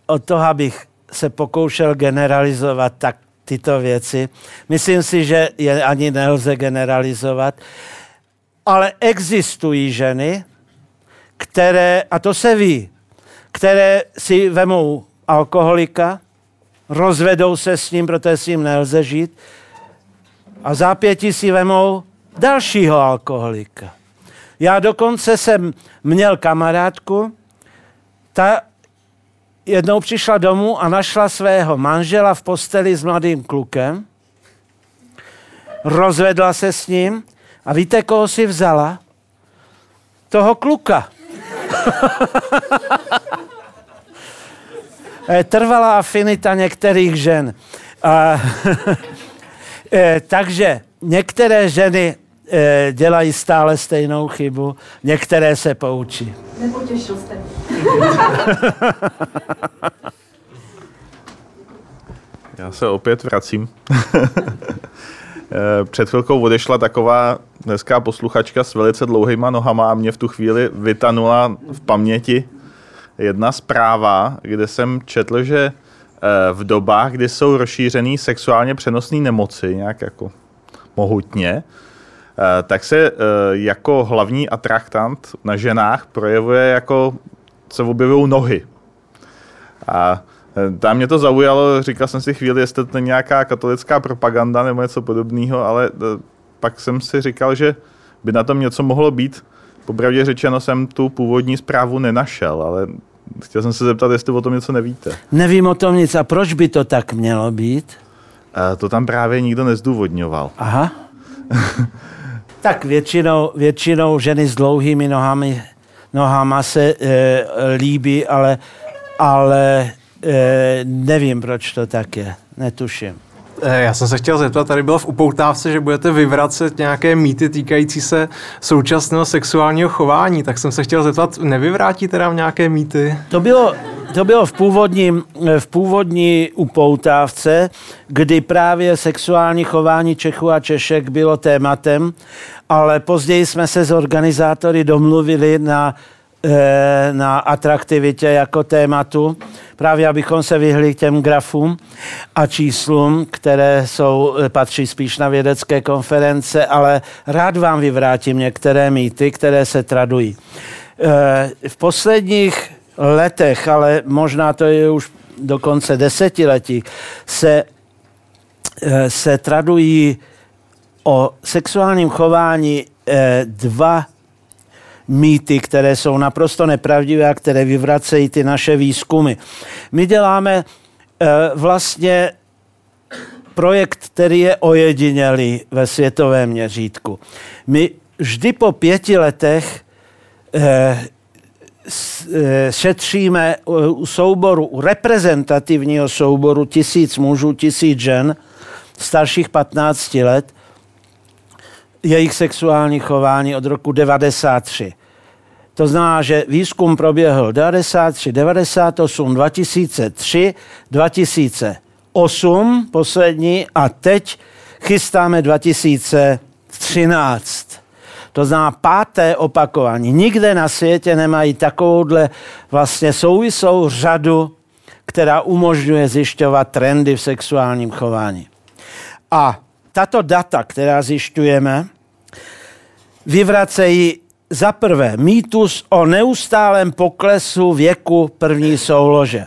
od toho, abych se pokoušel generalizovat tak tyto věci. Myslím si, že je ani nelze generalizovat, ale existují ženy, které, a to se ví, které si vemou alkoholika, rozvedou se s ním, protože s ním nelze žít, a zápětí si vemou dalšího alkoholika. Já dokonce jsem měl kamarádku, ta jednou přišla domů a našla svého manžela v posteli s mladým klukem, rozvedla se s ním a víte, koho si vzala? Toho kluka. Trvalá afinita některých žen. A, e, takže některé ženy e, dělají stále stejnou chybu, některé se poučí. Nepotěšil jste. Já se opět vracím. Eh, před chvilkou odešla taková dneská posluchačka s velice dlouhýma nohama a mě v tu chvíli vytanula v paměti jedna zpráva, kde jsem četl, že eh, v dobách, kdy jsou rozšířený sexuálně přenosné nemoci, nějak jako mohutně, Eh, tak se eh, jako hlavní atraktant na ženách projevuje jako se objevují nohy. A eh, tam mě to zaujalo, říkal jsem si chvíli, jestli to nějaká katolická propaganda nebo něco podobného, ale pak jsem si říkal, že by na tom něco mohlo být. Popravdě řečeno jsem tu původní zprávu nenašel, ale chtěl jsem se zeptat, jestli o tom něco nevíte. Nevím o tom nic. A proč by to tak mělo být? To tam právě nikdo nezdůvodňoval. Aha. Tak většinou, většinou ženy s dlouhými nohami, nohama se e, líbí, ale, ale e, nevím, proč to tak je. Netuším. Eh, já jsem se chtěl zeptat, tady bylo v upoutávce, že budete vyvracet nějaké mýty týkající se současného sexuálního chování, tak jsem se chtěl zeptat, nevyvrátí teda nějaké mýty? To bylo, to bylo v, původním, v původní upoutávce, kdy právě sexuální chování Čechů a Češek bylo tématem, ale později jsme se s organizátory domluvili na Eh, na atraktivitě jako tématu, právě abychom se vyhli k těm grafům a číslům, které jsou, eh, patří spíš na vědecké konference, ale rád vám vyvrátím některé mýty, které se tradují. Eh, v posledních letech, ale možná to je už dokonce desetiletí, se, se tradují o sexuálním chování dva mýty, které jsou naprosto nepravdivé a které vyvracejí ty naše výzkumy. My děláme e, vlastně projekt, který je ojedinělý ve světovém měřítku. My vždy po pěti letech e, šetříme u souboru, u reprezentativního souboru tisíc mužů, tisíc žen starších 15 let jejich sexuální chování od roku 93. To znamená, že výzkum proběhl 93, 98, 2003, 2008 poslední a teď chystáme 2013. To znamená páté opakování. Nikde na světě nemají takovouhle vlastně souvislou řadu, která umožňuje zjišťovat trendy v sexuálním chování. A tato data, která zjišťujeme, vyvracejí za prvé mýtus o neustálém poklesu věku první soulože.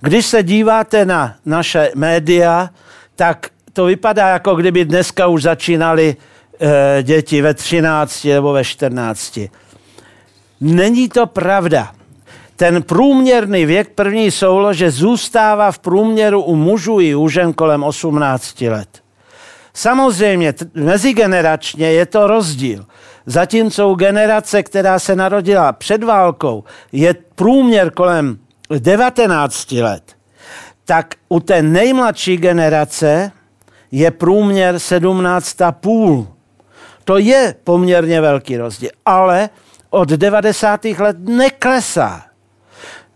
Když se díváte na naše média, tak to vypadá, jako kdyby dneska už začínali e, děti ve 13 nebo ve 14. Není to pravda. Ten průměrný věk první soulože zůstává v průměru u mužů i u žen kolem 18 let. Samozřejmě mezigeneračně je to rozdíl. Zatímco generace, která se narodila před válkou, je průměr kolem 19 let, tak u té nejmladší generace je průměr 17,5. To je poměrně velký rozdíl, ale od 90. let neklesá.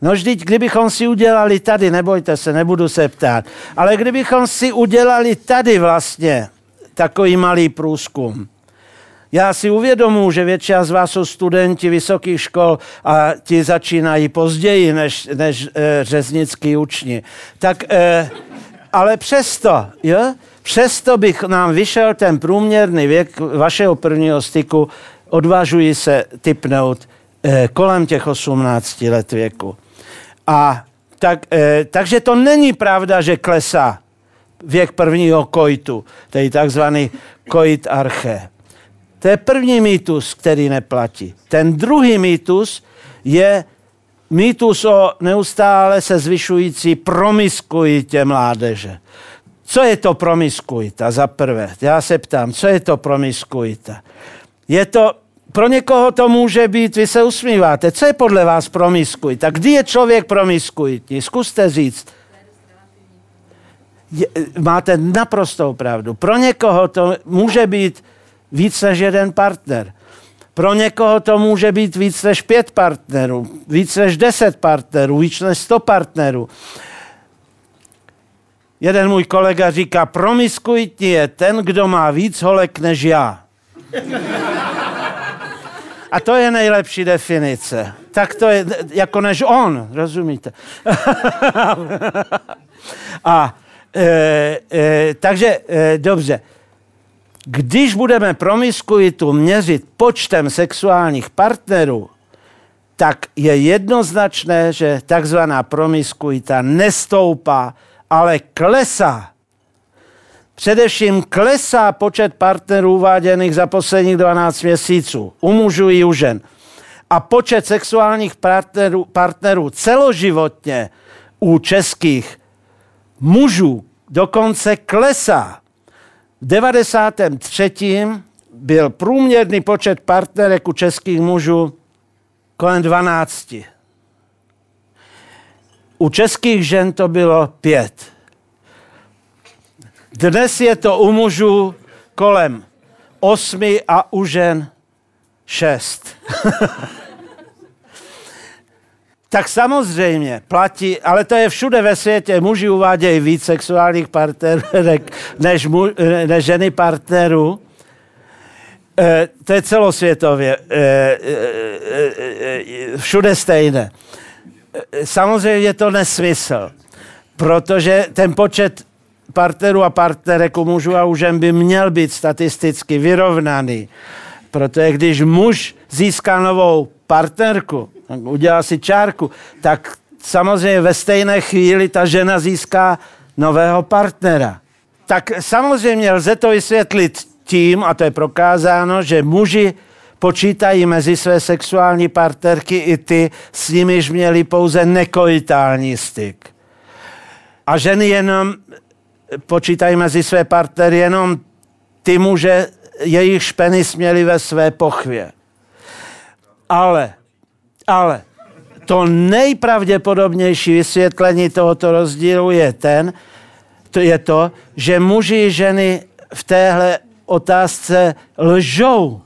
No vždyť, kdybychom si udělali tady, nebojte se, nebudu se ptát, ale kdybychom si udělali tady vlastně takový malý průzkum, já si uvědomuji, že většina z vás jsou studenti vysokých škol a ti začínají později než, než e, řeznický učni. Tak, e, ale přesto, jo? přesto bych nám vyšel ten průměrný věk vašeho prvního styku, odvážuji se typnout e, kolem těch 18 let věku. A tak, e, takže to není pravda, že klesá věk prvního kojtu, tedy takzvaný kojit arche. To je první mýtus, který neplatí. Ten druhý mýtus je mýtus o neustále se zvyšující promiskuitě mládeže. Co je to promiskuita za prvé? Já se ptám, co je to promiskuita? Je to, pro někoho to může být, vy se usmíváte, co je podle vás promiskuita? Kdy je člověk promiskuitní? Zkuste říct. Je, máte naprostou pravdu. Pro někoho to může být víc než jeden partner. Pro někoho to může být víc než pět partnerů, víc než deset partnerů, víc než sto partnerů. Jeden můj kolega říká, promiskuitní je ten, kdo má víc holek než já. A to je nejlepší definice. Tak to je jako než on, rozumíte? A e, e, takže e, dobře. Když budeme promiskuitu měřit počtem sexuálních partnerů, tak je jednoznačné, že takzvaná promiskuita nestoupá, ale klesá. Především klesá počet partnerů uváděných za posledních 12 měsíců, u mužů i u žen. A počet sexuálních partnerů, partnerů celoživotně u českých mužů dokonce klesá. V 93. byl průměrný počet partnerek u českých mužů kolem 12. U českých žen to bylo pět. Dnes je to u mužů kolem osmi a u žen šest. tak samozřejmě platí, ale to je všude ve světě, muži uvádějí víc sexuálních partnerek než, mu, než ženy partnerů. E, to je celosvětově, e, e, všude stejné. Samozřejmě je to nesmysl, protože ten počet partnerů a partnerek u mužů a u žen by měl být statisticky vyrovnaný. Protože když muž získá novou partnerku, udělá si čárku, tak samozřejmě ve stejné chvíli ta žena získá nového partnera. Tak samozřejmě lze to vysvětlit tím, a to je prokázáno, že muži počítají mezi své sexuální partnerky i ty, s nimiž měli pouze nekoitální styk. A ženy jenom počítají mezi své partnery jenom ty muže, jejich špeny směli ve své pochvě. Ale, ale, to nejpravděpodobnější vysvětlení tohoto rozdílu je ten, to je to, že muži i ženy v téhle otázce lžou.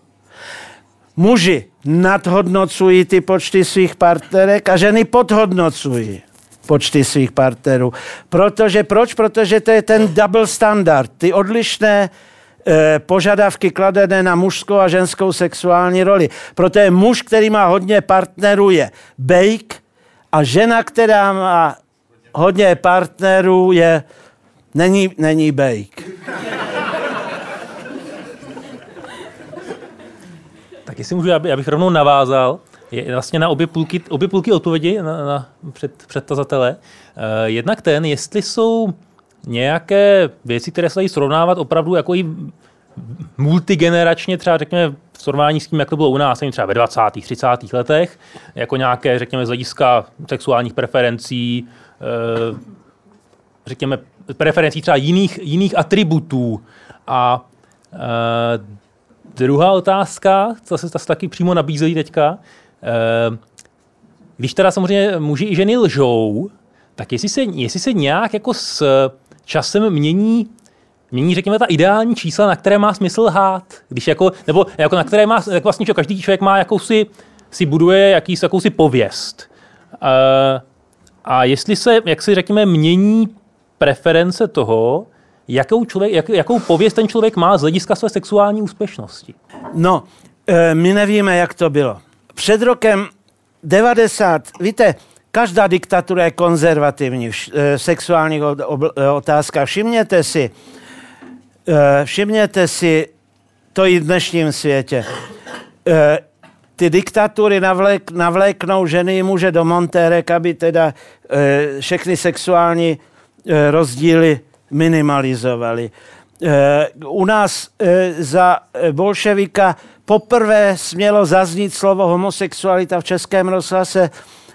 Muži nadhodnocují ty počty svých partnerek a ženy podhodnocují počty svých partnerů. Protože, proč? Protože to je ten double standard, ty odlišné eh, požadavky kladené na mužskou a ženskou sexuální roli. Proto je muž, který má hodně partnerů, je bejk a žena, která má hodně partnerů, je není, není bejk. Tak jestli můžu, já bych rovnou navázal je vlastně na obě půlky, obě půlky odpovědi na, na před, předtazatele. Uh, jednak ten, jestli jsou nějaké věci, které se dají srovnávat opravdu jako i multigeneračně, třeba řekněme v srovnání s tím, jak to bylo u nás, třeba ve 20. 30. letech, jako nějaké, řekněme, z hlediska sexuálních preferencí, uh, řekněme, preferencí třeba jiných, jiných atributů. A uh, druhá otázka, co se taky přímo nabízí teďka, když teda samozřejmě muži i ženy lžou, tak jestli se, jestli se nějak jako s časem mění mění, řekněme, ta ideální čísla, na které má smysl lhát. Když jako, nebo jako na které má, jako vlastně, každý člověk má jakousi, si buduje jakýsi, jakousi pověst. Uh, a jestli se, jak si řekněme, mění preference toho, jakou, člověk, jak, jakou pověst ten člověk má z hlediska své sexuální úspěšnosti. No, e, my nevíme, jak to bylo před rokem 90, víte, každá diktatura je konzervativní v eh, sexuálních eh, otázkách. Všimněte si, eh, všimněte si to i v dnešním světě. Ty diktatury navlék, navléknou ženy i muže do montérek, aby teda všechny sexuální rozdíly minimalizovali. U nás za bolševika poprvé smělo zaznít slovo homosexualita v českém rozhlase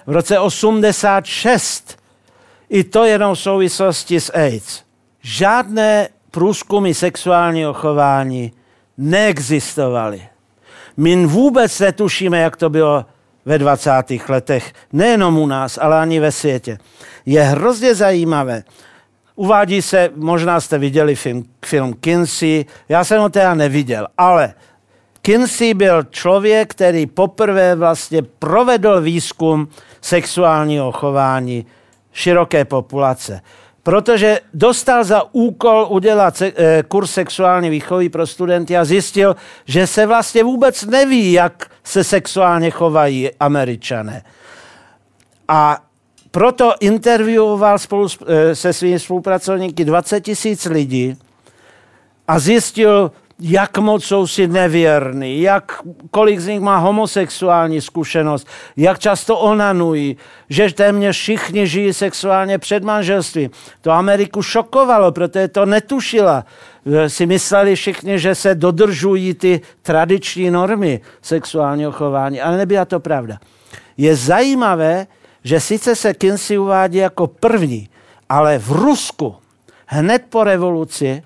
v roce 86. I to jenom v souvislosti s AIDS. Žádné průzkumy sexuálního chování neexistovaly. My vůbec netušíme, jak to bylo ve 20. letech. Nejenom u nás, ale ani ve světě. Je hrozně zajímavé. Uvádí se, možná jste viděli film, film Kinsey, já jsem ho teda neviděl, ale Kinsey byl člověk, který poprvé vlastně provedl výzkum sexuálního chování široké populace. Protože dostal za úkol udělat se, e, kurz sexuální výchovy pro studenty a zjistil, že se vlastně vůbec neví, jak se sexuálně chovají američané. A proto intervjuoval spolu e, se svými spolupracovníky 20 tisíc lidí a zjistil, jak moc jsou si nevěrní, jak, kolik z nich má homosexuální zkušenost, jak často onanují, že téměř všichni žijí sexuálně před manželstvím. To Ameriku šokovalo, protože to netušila. Si mysleli všichni, že se dodržují ty tradiční normy sexuálního chování, ale nebyla to pravda. Je zajímavé, že sice se Kinsey uvádí jako první, ale v Rusku hned po revoluci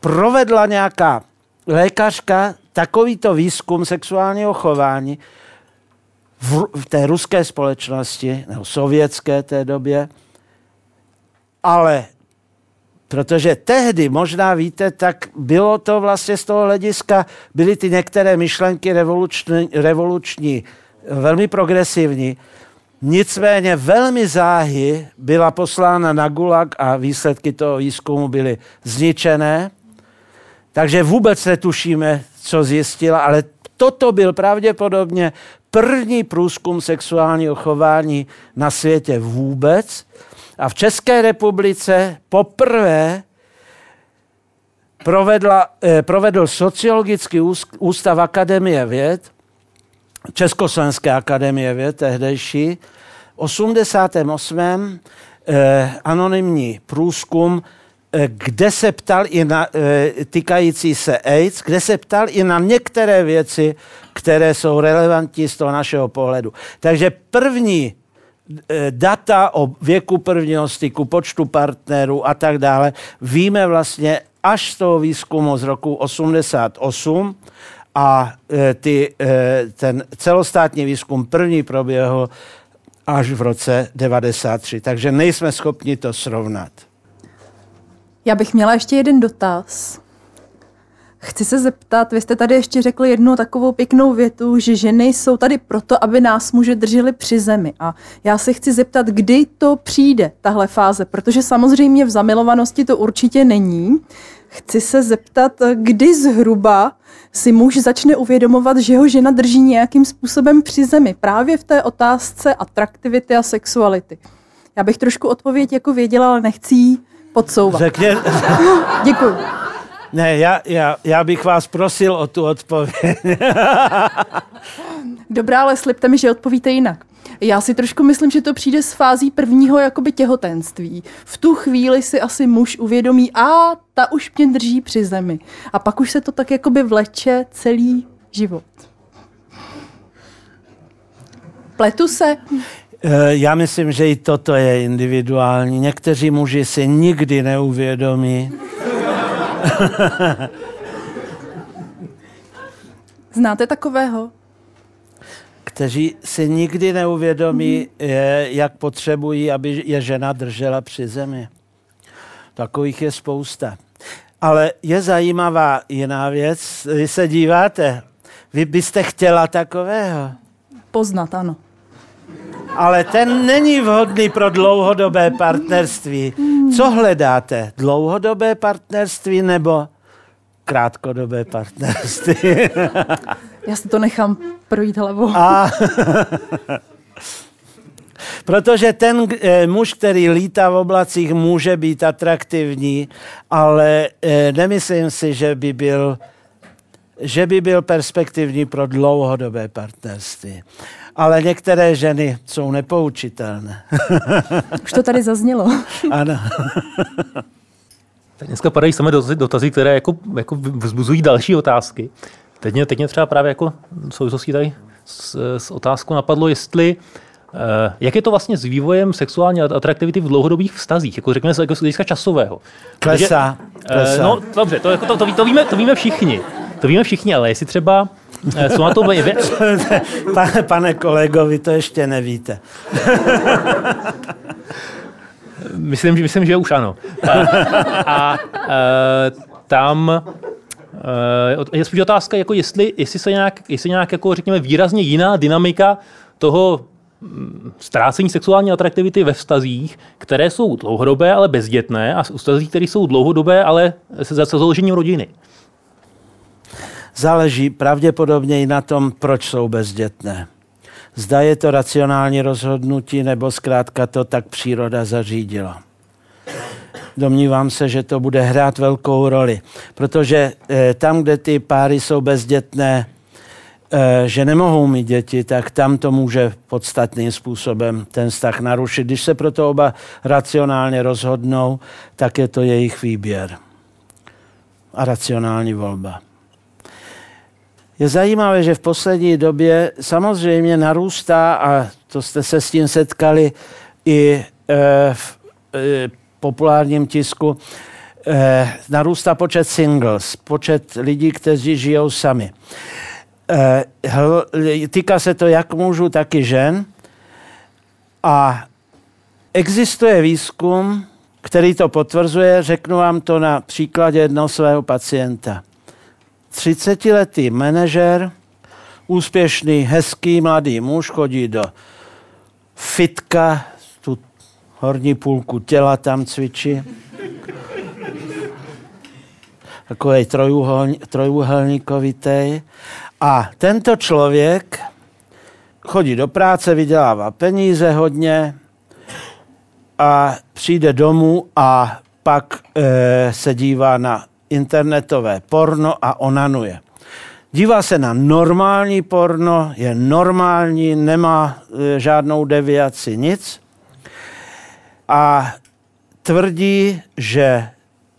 provedla nějaká lékařka takovýto výzkum sexuálního chování v, v té ruské společnosti, nebo sovětské té době, ale Protože tehdy, možná víte, tak bylo to vlastně z toho hlediska, byly ty některé myšlenky revoluční, revoluční velmi progresivní, nicméně velmi záhy byla poslána na Gulag a výsledky toho výzkumu byly zničené. Takže vůbec netušíme, co zjistila, ale toto byl pravděpodobně první průzkum sexuálního chování na světě vůbec. A v České republice poprvé provedla, eh, provedl sociologický ústav Akademie věd, Československé akademie věd tehdejší, 88. Eh, anonymní průzkum kde se ptal i na eh, týkající se AIDS, kde se ptal i na některé věci, které jsou relevantní z toho našeho pohledu. Takže první eh, data o věku prvního styku, počtu partnerů a tak dále, víme vlastně až z toho výzkumu z roku 88 a ty, ten celostátní výzkum první proběhl až v roce 93. Takže nejsme schopni to srovnat. Já bych měla ještě jeden dotaz. Chci se zeptat, vy jste tady ještě řekli jednu takovou pěknou větu, že ženy jsou tady proto, aby nás muže drželi při zemi. A já se chci zeptat, kdy to přijde, tahle fáze, protože samozřejmě v zamilovanosti to určitě není. Chci se zeptat, kdy zhruba si muž začne uvědomovat, že ho žena drží nějakým způsobem při zemi, právě v té otázce atraktivity a sexuality. Já bych trošku odpověď jako věděla, ale nechci podsouvat. Řekně... Děkuji. Ne, já, já, já bych vás prosil o tu odpověď. Dobrá, ale slibte mi, že odpovíte jinak. Já si trošku myslím, že to přijde z fází prvního jakoby těhotenství. V tu chvíli si asi muž uvědomí, a ta už mě drží při zemi. A pak už se to tak jakoby vleče celý život. Pletu se? Eh, já myslím, že i toto je individuální. Někteří muži si nikdy neuvědomí. Znáte takového? Kteří si nikdy neuvědomí, mm-hmm. jak potřebují, aby je žena držela při zemi. Takových je spousta. Ale je zajímavá jiná věc. Vy se díváte, vy byste chtěla takového? Poznat, ano ale ten není vhodný pro dlouhodobé partnerství. Co hledáte? Dlouhodobé partnerství nebo krátkodobé partnerství? Já si to nechám projít hlavou. A... Protože ten e, muž, který lítá v oblacích, může být atraktivní, ale e, nemyslím si, že by byl že by byl perspektivní pro dlouhodobé partnerství ale některé ženy jsou nepoučitelné. Už to tady zaznělo. ano. Tak dneska padají samé dotazy, které jako, jako vzbuzují další otázky. Teď mě, teď mě třeba právě jako v souvislosti tady s, s otázkou napadlo, jestli Uh, jak je to vlastně s vývojem sexuální atraktivity v dlouhodobých vztazích, jako řekněme jako z hlediska časového? Klesá. klesá. Uh, no dobře, to, jako to, to, to, víme, to víme všichni. To víme všichni, ale jestli třeba Eh, jsou na to vě... pane, pane kolego, vy to ještě nevíte. myslím, že, myslím, že už ano. A, a, a eh, tam eh, je spíš otázka, jako jestli, jestli se nějak, jestli nějak jako, řekněme, výrazně jiná dynamika toho mm, ztrácení sexuální atraktivity ve vztazích, které jsou dlouhodobé, ale bezdětné, a vztazích, které jsou dlouhodobé, ale se založením rodiny záleží pravděpodobně i na tom, proč jsou bezdětné. Zda je to racionální rozhodnutí, nebo zkrátka to tak příroda zařídila. Domnívám se, že to bude hrát velkou roli, protože eh, tam, kde ty páry jsou bezdětné, eh, že nemohou mít děti, tak tam to může podstatným způsobem ten vztah narušit. Když se proto oba racionálně rozhodnou, tak je to jejich výběr a racionální volba. Je zajímavé, že v poslední době samozřejmě narůstá, a to jste se s tím setkali i e, v e, populárním tisku, e, narůstá počet singles, počet lidí, kteří žijou sami. Týká se to jak mužů, tak i žen. A existuje výzkum, který to potvrzuje. Řeknu vám to na příkladě jednoho svého pacienta. 30-letý manažer, úspěšný, hezký mladý muž, chodí do fitka, tu horní půlku těla tam cvičí. Takový trojuhelníkovitý. A tento člověk chodí do práce, vydělává peníze hodně a přijde domů a pak e, se dívá na internetové porno a onanuje. Dívá se na normální porno, je normální, nemá e, žádnou deviaci, nic. A tvrdí, že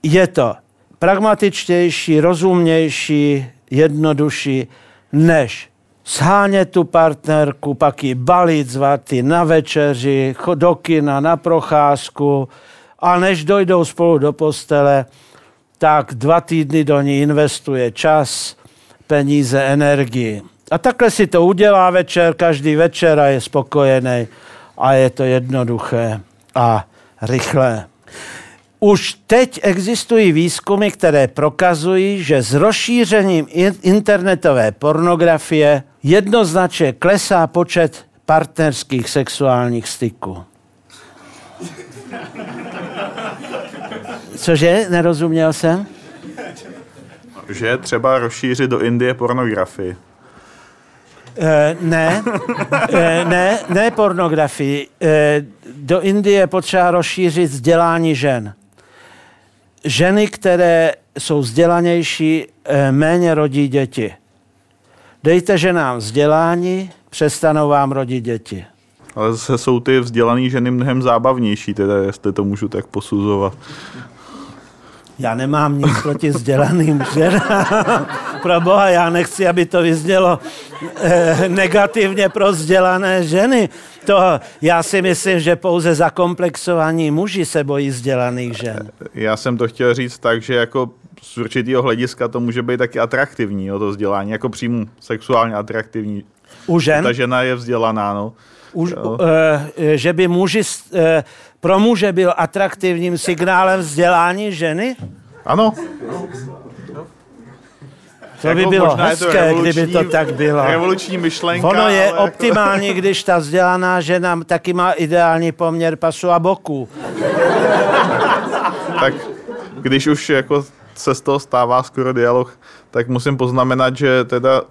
je to pragmatičtější, rozumnější, jednodušší, než shánět tu partnerku, pak ji balit, zvat na večeři, do kina, na procházku a než dojdou spolu do postele, tak dva týdny do ní investuje čas, peníze, energii. A takhle si to udělá večer, každý večer a je spokojený a je to jednoduché a rychlé. Už teď existují výzkumy, které prokazují, že s rozšířením internetové pornografie jednoznačně klesá počet partnerských sexuálních styků. Cože? Nerozuměl jsem? Že třeba rozšířit do Indie pornografii. E, ne, e, ne, ne pornografii. E, do Indie potřeba rozšířit vzdělání žen. Ženy, které jsou vzdělanější, e, méně rodí děti. Dejte ženám vzdělání, přestanou vám rodit děti. Ale zase jsou ty vzdělané ženy mnohem zábavnější, teda jestli to můžu tak posuzovat. Já nemám nic proti vzdělaným ženám. pro boha, já nechci, aby to vyznělo eh, negativně pro vzdělané ženy. To, já si myslím, že pouze zakomplexovaní muži se bojí vzdělaných žen. Já jsem to chtěl říct tak, že jako z určitého hlediska to může být taky atraktivní, jo, to vzdělání, jako přímo sexuálně atraktivní. U žen? Ta žena je vzdělaná, no. Už, uh, že by muži, uh, pro muže byl atraktivním signálem vzdělání ženy? Ano. To by jako bylo hezké, kdyby to tak bylo. Revoluční myšlenka. Ono je jako- optimální, jako... když ta vzdělaná žena taky má ideální poměr pasu a boku. tak když už jako se z toho stává skoro dialog, tak musím poznamenat, že teda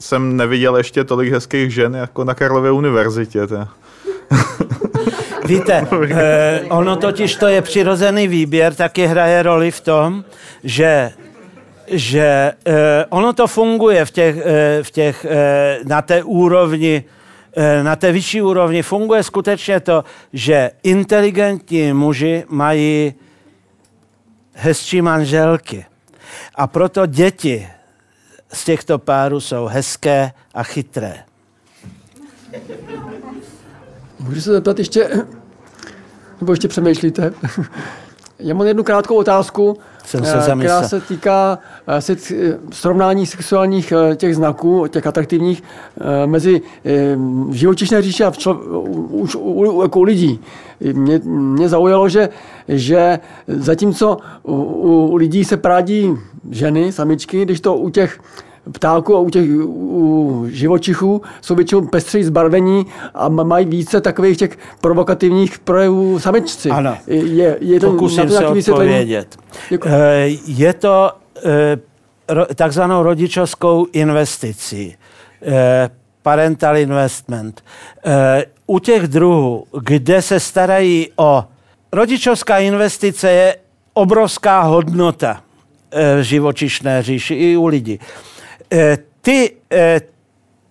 jsem neviděl ještě tolik hezkých žen jako na Karlově univerzitě. Víte, eh, ono totiž to je přirozený výběr, taky hraje roli v tom, že že eh, ono to funguje v těch, eh, v těch, eh, na té úrovni, eh, na té vyšší úrovni funguje skutečně to, že inteligentní muži mají hezčí manželky. A proto děti z těchto párů jsou hezké a chytré. Můžu se zeptat ještě, nebo ještě přemýšlíte? Já mám jednu krátkou otázku, Jsem se která se týká srovnání sexuálních eh, těch znaků, těch atraktivních, eh, mezi živočišné říši a člo, u, u, jako u lidí. Mě, mě zaujalo, že, že zatímco u, u lidí se prádí ženy, samičky, když to u těch ptáků a u těch u živočichů jsou většinou pestří zbarvení a mají více takových těch provokativních projevů samečci. Ano, je, je to pokusím se odpovědět. Jako... Je to eh, takzvanou rodičovskou investicí. Eh, parental investment. U těch druhů, kde se starají o rodičovská investice je obrovská hodnota v živočišné říši i u lidí. Eh, ty, eh,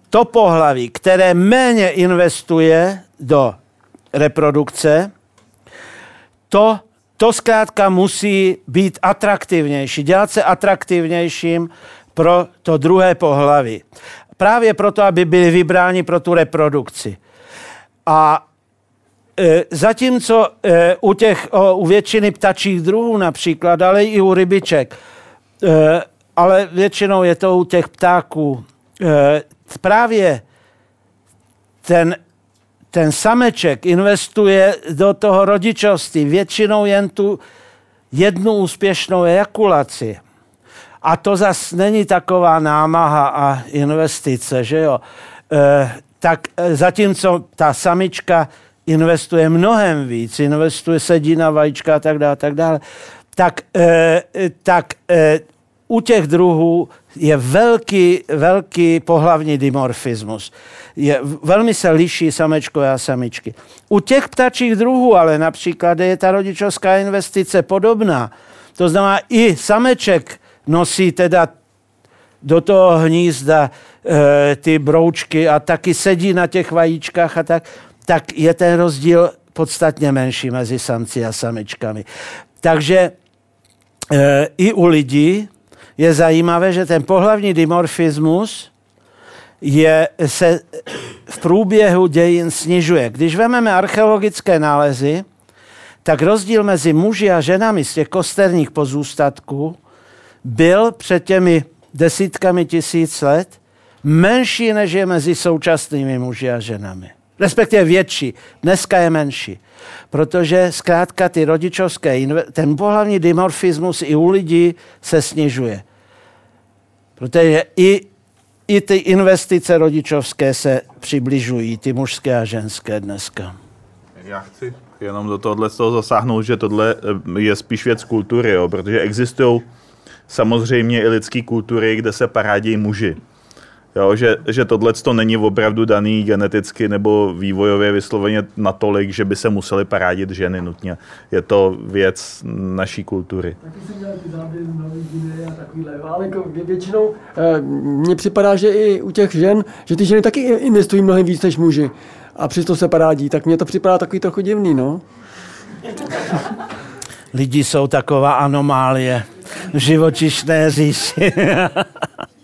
to pohlaví, které méně investuje do reprodukce, to, to zkrátka musí být atraktivnější, dělat se atraktivnějším pro to druhé pohlaví. Právě proto, aby byli vybráni pro tu reprodukci. A e, zatímco e, u, těch, o, u většiny ptačích druhů například, ale i u rybiček, e, ale většinou je to u těch ptáků. E, právě ten, ten sameček investuje do toho rodičovství většinou jen tu jednu úspěšnou ejakulaci. A to zas není taková námaha a investice, že jo. E, tak e, zatímco ta samička investuje mnohem víc, investuje sedí na vajíčka a tak dále, tak dále, tak, e, tak e, u těch druhů je velký, velký pohlavní dimorfismus. Je, velmi se liší samečkové a samičky. U těch ptačích druhů ale například je ta rodičovská investice podobná. To znamená, i sameček nosí teda do toho hnízda e, ty broučky a taky sedí na těch vajíčkách a tak, tak je ten rozdíl podstatně menší mezi samci a samičkami. Takže e, i u lidí je zajímavé, že ten pohlavní dimorfismus je, se v průběhu dějin snižuje. Když vezmeme archeologické nálezy, tak rozdíl mezi muži a ženami z těch kosterních pozůstatků byl před těmi desítkami tisíc let menší, než je mezi současnými muži a ženami. Respektive větší. Dneska je menší. Protože zkrátka ty rodičovské, ten pohlavní dimorfismus i u lidí se snižuje. Protože i, i ty investice rodičovské se přibližují, ty mužské a ženské dneska. Já chci jenom do tohohle z toho zasáhnout, že tohle eh, je spíš věc kultury, jo, protože existují samozřejmě i lidské kultury, kde se parádějí muži. Jo, že, že tohle to není opravdu daný geneticky nebo vývojově vysloveně natolik, že by se museli parádit ženy nutně. Je to věc naší kultury. Taky jsem dělal ty záběry a takovýhle, ale jako většinou e, mně připadá, že i u těch žen, že ty ženy taky investují mnohem víc než muži a přesto se parádí, tak mně to připadá takový trochu divný, no. Lidi jsou taková anomálie v živočišné říši.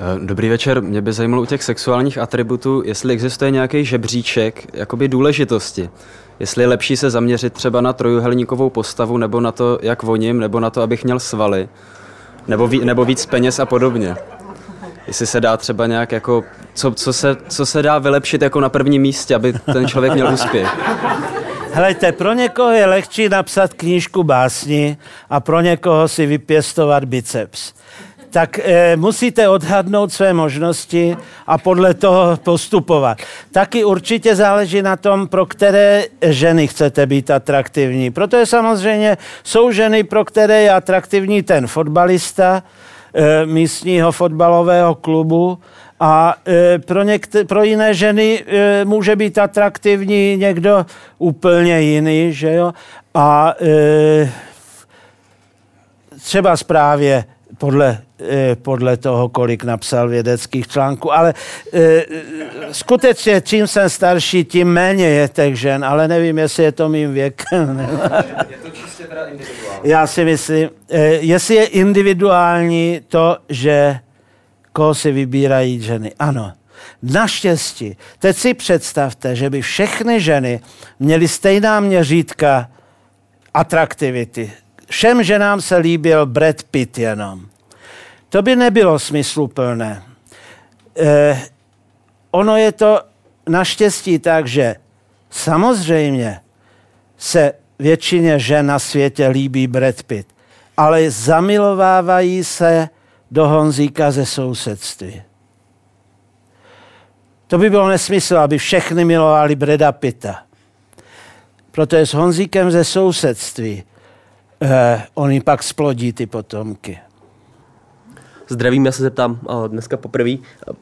Eh, dobrý večer. Mě by zajímalo u těch sexuálních atributů, jestli existuje nějaký žebříček jakoby důležitosti. Jestli je lepší se zaměřit třeba na trojuhelníkovou postavu, nebo na to, jak voním, nebo na to, abych měl svaly, nebo, ví, nebo víc peněz a podobně. Jestli se dá třeba nějak jako, co, co, se, co se dá vylepšit jako na prvním místě, aby ten člověk měl úspěch. Helejte, pro někoho je lehčí napsat knížku básni a pro někoho si vypěstovat biceps tak e, musíte odhadnout své možnosti a podle toho postupovat. Taky určitě záleží na tom, pro které ženy chcete být atraktivní. Protože samozřejmě jsou ženy, pro které je atraktivní ten fotbalista e, místního fotbalového klubu, a e, pro, některé, pro jiné ženy e, může být atraktivní někdo úplně jiný, že jo? A e, třeba zprávě podle, eh, podle toho, kolik napsal vědeckých článků. Ale eh, skutečně, čím jsem starší, tím méně je těch žen, ale nevím, jestli je to mým věkem. je to čistě teda individuální? Já si myslím, eh, jestli je individuální to, že koho si vybírají ženy. Ano. Naštěstí. Teď si představte, že by všechny ženy měly stejná měřítka atraktivity všem ženám se líbil Brad Pitt jenom. To by nebylo smysluplné. Eh, ono je to naštěstí tak, že samozřejmě se většině žen na světě líbí Brad Pitt, ale zamilovávají se do Honzíka ze sousedství. To by bylo nesmysl, aby všechny milovali Breda Pitta. Protože s Honzíkem ze sousedství eh, oni pak splodí ty potomky. Zdravím, já se zeptám dneska poprvé.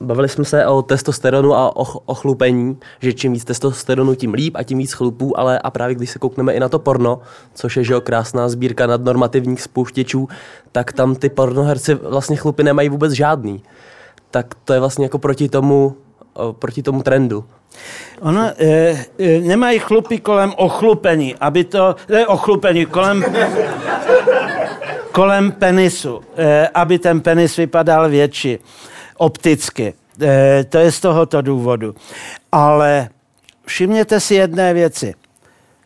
Bavili jsme se o testosteronu a o, o chlupení, že čím víc testosteronu, tím líp a tím víc chlupů, ale a právě když se koukneme i na to porno, což je že jo, krásná sbírka nadnormativních spouštěčů, tak tam ty pornoherci vlastně chlupy nemají vůbec žádný. Tak to je vlastně jako proti tomu, proti tomu trendu. Ono, e, e, nemají chlupy kolem ochlupení, aby to, ne ochlupení, kolem, kolem penisu, e, aby ten penis vypadal větší opticky. E, to je z tohoto důvodu. Ale všimněte si jedné věci.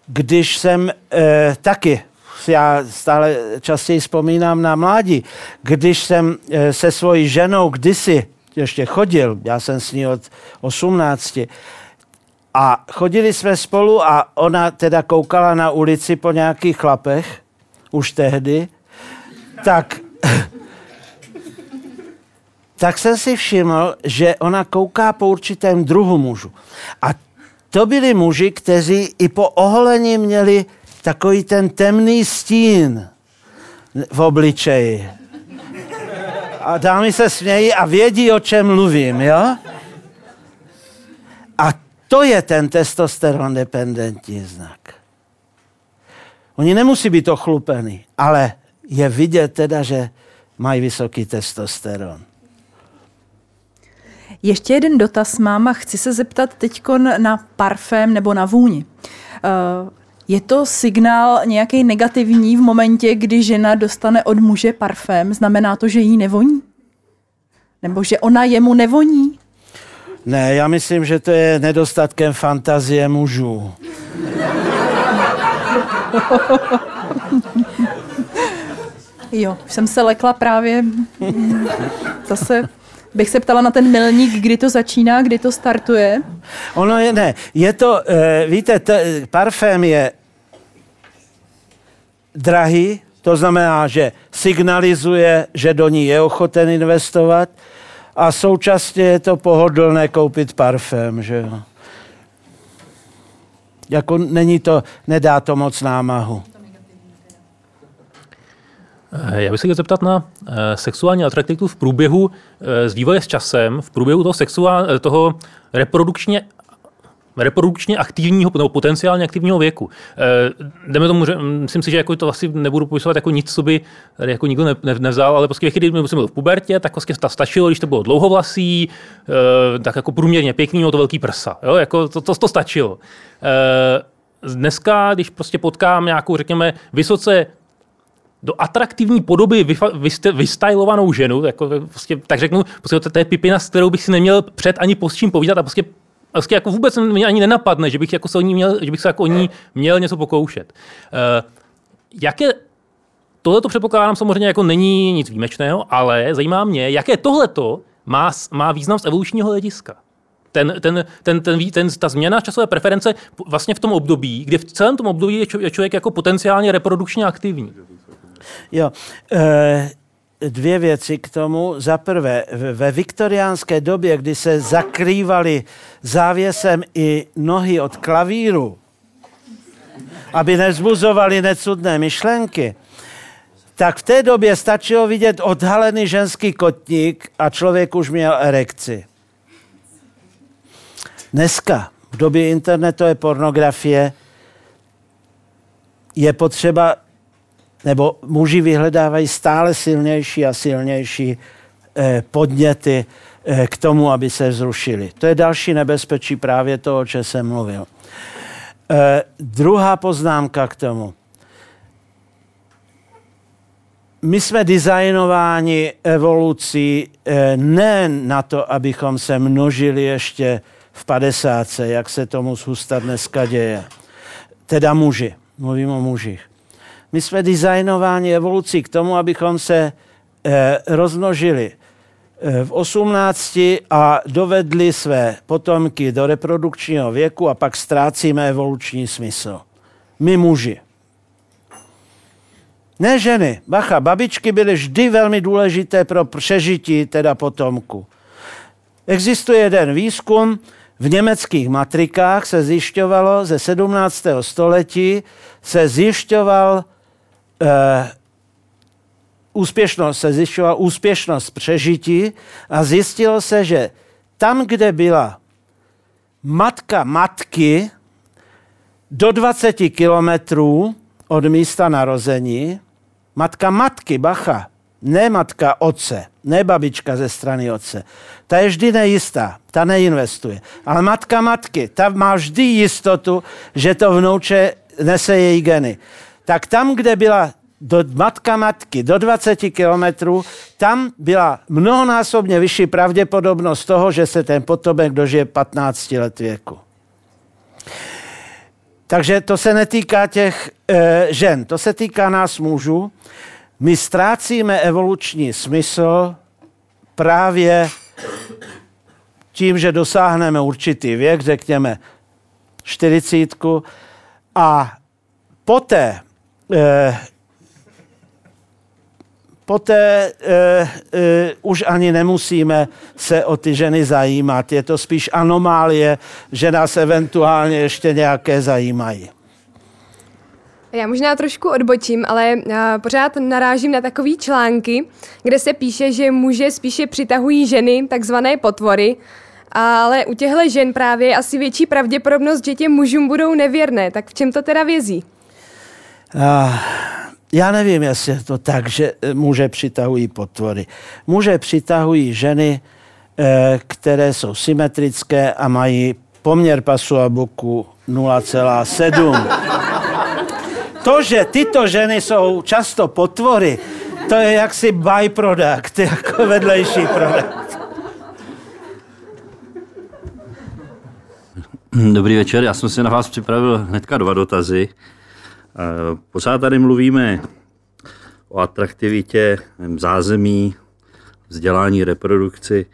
Když jsem e, taky já stále častěji vzpomínám na mládí, když jsem se svojí ženou kdysi ještě chodil, já jsem s ní od 18. A chodili jsme spolu a ona teda koukala na ulici po nějakých chlapech, už tehdy, tak, tak jsem si všiml, že ona kouká po určitém druhu mužu. A to byli muži, kteří i po oholení měli takový ten temný stín v obličeji. A dámy se smějí a vědí, o čem mluvím, jo? To je ten testosteron dependentní znak. Oni nemusí být ochlupený, ale je vidět teda, že mají vysoký testosteron. Ještě jeden dotaz mám a chci se zeptat teď na parfém nebo na vůni. Uh, je to signál nějaký negativní v momentě, kdy žena dostane od muže parfém? Znamená to, že jí nevoní? Nebo že ona jemu nevoní? Ne, já myslím, že to je nedostatkem fantazie mužů. jo, jsem se lekla právě zase bych se ptala na ten milník, kdy to začíná, kdy to startuje. Ono je, ne, je to, e, víte, t, parfém je drahý, to znamená, že signalizuje, že do ní je ochoten investovat a současně je to pohodlné koupit parfém, že jo. Jako není to, nedá to moc námahu. Eh, já bych se chtěl zeptat na uh, sexuální atraktivitu v průběhu s vývoje s časem, v průběhu toho, sexuál, toho reprodukčně reprodukčně aktivního nebo potenciálně aktivního věku. E, jdeme tomu, že myslím si, že jako to asi nebudu popisovat jako nic, co by tady jako nikdo ne, ne, nevzal, ale prostě když jsem byl v pubertě, tak prostě stačilo, když to bylo dlouhovlasý, e, tak jako průměrně pěkný, mělo to velký prsa. Jo? Jako to, to, to stačilo. E, dneska, když prostě potkám nějakou, řekněme, vysoce do atraktivní podoby vystylovanou ženu, jako, prostě, tak řeknu, prostě to je pipina, s kterou bych si neměl před ani po čím povídat a prostě prostě jako vůbec mě ani nenapadne, že bych, jako se, o ní měl, že bych se jako o ní měl něco pokoušet. Uh, jaké Tohle to předpokládám samozřejmě jako není nic výjimečného, ale zajímá mě, jaké tohleto má, má význam z evolučního hlediska. Ten, ten, ten, ten, ten, ta změna časové preference vlastně v tom období, kdy v celém tom období je člověk jako potenciálně reprodukčně aktivní. Jo, e, dvě věci k tomu. Za prvé, ve viktoriánské době, kdy se zakrývali závěsem i nohy od klavíru, aby nezbuzovali necudné myšlenky, tak v té době stačilo vidět odhalený ženský kotník a člověk už měl erekci. Dneska, v době internetové pornografie, je potřeba nebo muži vyhledávají stále silnější a silnější eh, podněty eh, k tomu, aby se zrušili. To je další nebezpečí právě toho, o čem jsem mluvil. Eh, druhá poznámka k tomu. My jsme designováni evolucí ne na to, abychom se množili ještě v 50, jak se tomu zhusta dneska děje. Teda muži, mluvím o mužích. My jsme designováni evolucí k tomu, abychom se eh, rozmnožili eh, v 18 a dovedli své potomky do reprodukčního věku a pak ztrácíme evoluční smysl. My muži. Ne ženy. Bacha, babičky byly vždy velmi důležité pro přežití teda potomku. Existuje jeden výzkum, v německých matrikách se zjišťovalo ze 17. století, se zjišťoval uh, úspěšnost, se zjišťovala úspěšnost přežití a zjistilo se, že tam, kde byla matka matky do 20 kilometrů od místa narození, matka matky, bacha, ne matka otce, ne babička ze strany otce. Ta je vždy nejistá, ta neinvestuje. Ale matka matky, ta má vždy jistotu, že to vnouče nese její geny tak tam, kde byla do matka matky do 20 kilometrů, tam byla mnohonásobně vyšší pravděpodobnost toho, že se ten potomek dožije 15 let věku. Takže to se netýká těch e, žen, to se týká nás mužů. My ztrácíme evoluční smysl právě tím, že dosáhneme určitý věk, řekněme 40, a poté poté e, e, už ani nemusíme se o ty ženy zajímat. Je to spíš anomálie, že nás eventuálně ještě nějaké zajímají. Já možná trošku odbočím, ale pořád narážím na takové články, kde se píše, že muže spíše přitahují ženy, takzvané potvory, ale u těchto žen právě je asi větší pravděpodobnost, že těm mužům budou nevěrné. Tak v čem to teda vězí? Uh, já nevím, jestli je to tak, že eh, muže přitahují potvory. Muže přitahují ženy, eh, které jsou symetrické a mají poměr pasu a boku 0,7. To, že tyto ženy jsou často potvory, to je jaksi byproduct, jako vedlejší produkt. Dobrý večer, já jsem si na vás připravil hnedka dva dotazy. Eh, pořád tady mluvíme o atraktivitě, zázemí, vzdělání, reprodukci.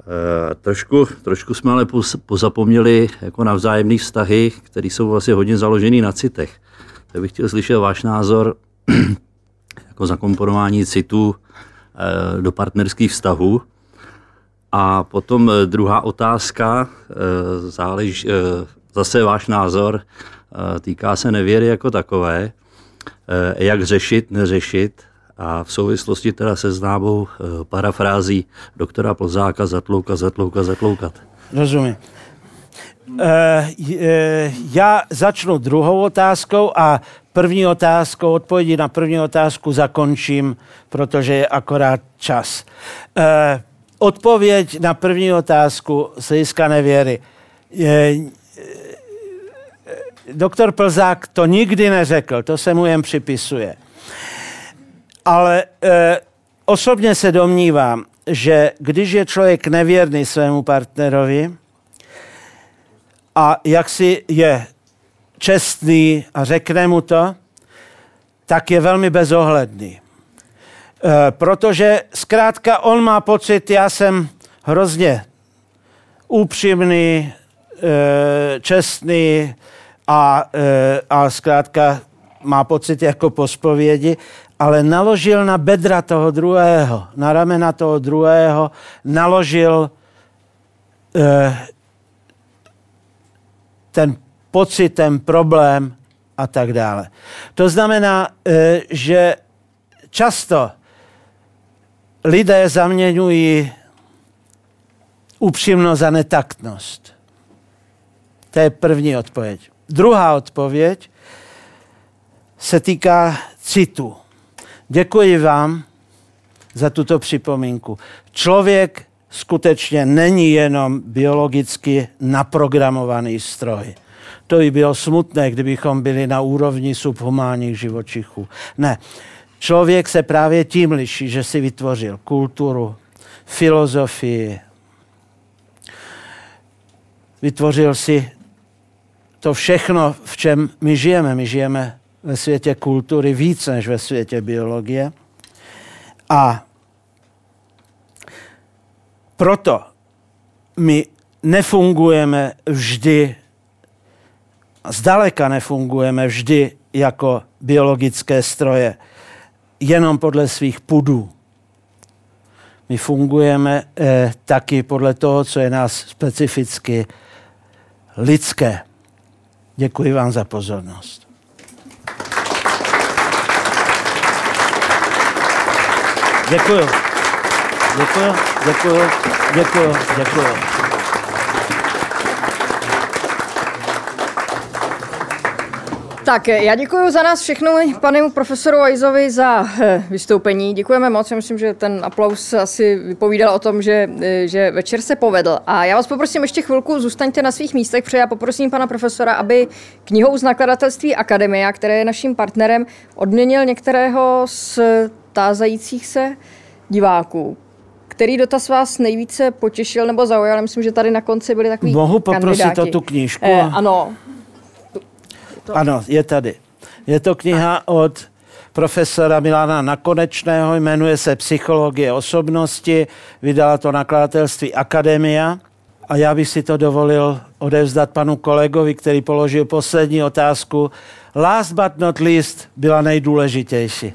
Eh, trošku, trošku jsme ale pozapomněli jako na vzájemné vztahy, které jsou vlastně hodně založené na citech. Tak bych chtěl slyšet váš názor jako zakomponování citů eh, do partnerských vztahů. A potom druhá otázka, záleží, zase váš názor týká se nevěry jako takové, e, jak řešit, neřešit a v souvislosti teda se známou e, parafrází doktora Plzáka zatlouka, zatlouka, zatloukat. Rozumím. E, já začnu druhou otázkou a první otázkou, odpovědi na první otázku zakončím, protože je akorát čas. Odpověď na první otázku z hlediska nevěry doktor Plzák to nikdy neřekl, to se mu jen připisuje. Ale e, osobně se domnívám, že když je člověk nevěrný svému partnerovi a jak si je čestný a řekne mu to, tak je velmi bezohledný. E, protože zkrátka on má pocit, já jsem hrozně upřímný, e, čestný, a, e, a zkrátka má pocit jako po spovědi, ale naložil na bedra toho druhého, na ramena toho druhého, naložil e, ten pocit, ten problém a tak dále. To znamená, e, že často lidé zaměňují upřímnost za netaktnost. To je první odpověď. Druhá odpověď se týká citu. Děkuji vám za tuto připomínku. Člověk skutečně není jenom biologicky naprogramovaný stroj. To by bylo smutné, kdybychom byli na úrovni subhumánních živočichů. Ne. Člověk se právě tím liší, že si vytvořil kulturu, filozofii, vytvořil si to všechno, v čem my žijeme. My žijeme ve světě kultury více než ve světě biologie. A proto my nefungujeme vždy, zdaleka nefungujeme vždy jako biologické stroje, jenom podle svých pudů. My fungujeme eh, taky podle toho, co je nás specificky lidské. Děkuji vám za pozornost. Děkuji. Děkuji, děkuji, děkuji, děkuji. Tak, já děkuji za nás všechno panu profesoru Ajzovi za eh, vystoupení. Děkujeme moc, já myslím, že ten aplaus asi vypovídal o tom, že, eh, že večer se povedl. A já vás poprosím ještě chvilku, zůstaňte na svých místech, protože já poprosím pana profesora, aby knihou z nakladatelství Akademia, které je naším partnerem, odměnil některého z tázajících se diváků. Který dotaz vás nejvíce potěšil nebo zaujal? Myslím, že tady na konci byli takový Mohu poprosit kandidáti. o tu knížku? Eh, ano, to... Ano, je tady. Je to kniha od profesora Milana Nakonečného, jmenuje se Psychologie osobnosti, vydala to nakladatelství Akademia. A já bych si to dovolil odevzdat panu kolegovi, který položil poslední otázku. Last but not least byla nejdůležitější.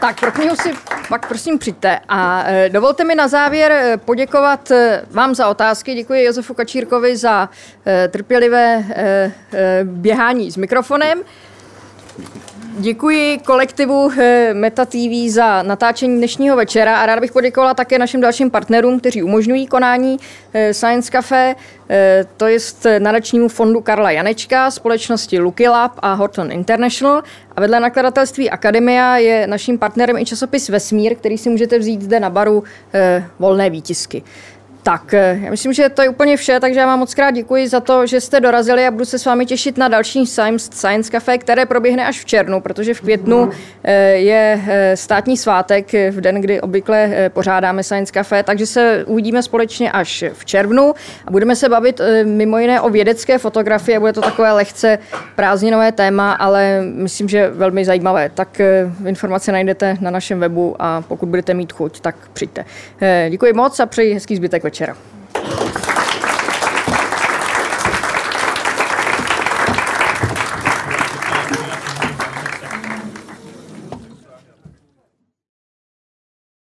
Tak pro knihu si pak prosím přijďte. A e, dovolte mi na závěr e, poděkovat e, vám za otázky. Děkuji Josefu Kačírkovi za trpělivé běhání s mikrofonem. Děkuji kolektivu eh, Meta TV za natáčení dnešního večera a ráda bych poděkovala také našim dalším partnerům, kteří umožňují konání eh, Science Cafe, eh, to je nadačnímu fondu Karla Janečka, společnosti Lucky Lab a Horton International. A vedle nakladatelství Akademia je naším partnerem i časopis Vesmír, který si můžete vzít zde na baru volné výtisky. Tak, eh, já myslím, že to je úplně vše, takže já vám moc krát děkuji za to, že jste dorazili a budu se s vámi těšit na další Science, Science Cafe, které proběhne až v červnu, protože v květnu eh, je eh, státní svátek, v den, kdy obvykle pořádáme Science Cafe, takže se uvidíme společně až v červnu a budeme se bavit mimo jiné o vědecké fotografii. Bude to takové lehce prázdninové téma, ale myslím, že velmi zajímavé. Tak informace najdete na našem webu a pokud budete mít chuť, tak přijďte. Děkuji moc a přeji hezký zbytek večera. Muchas gracias.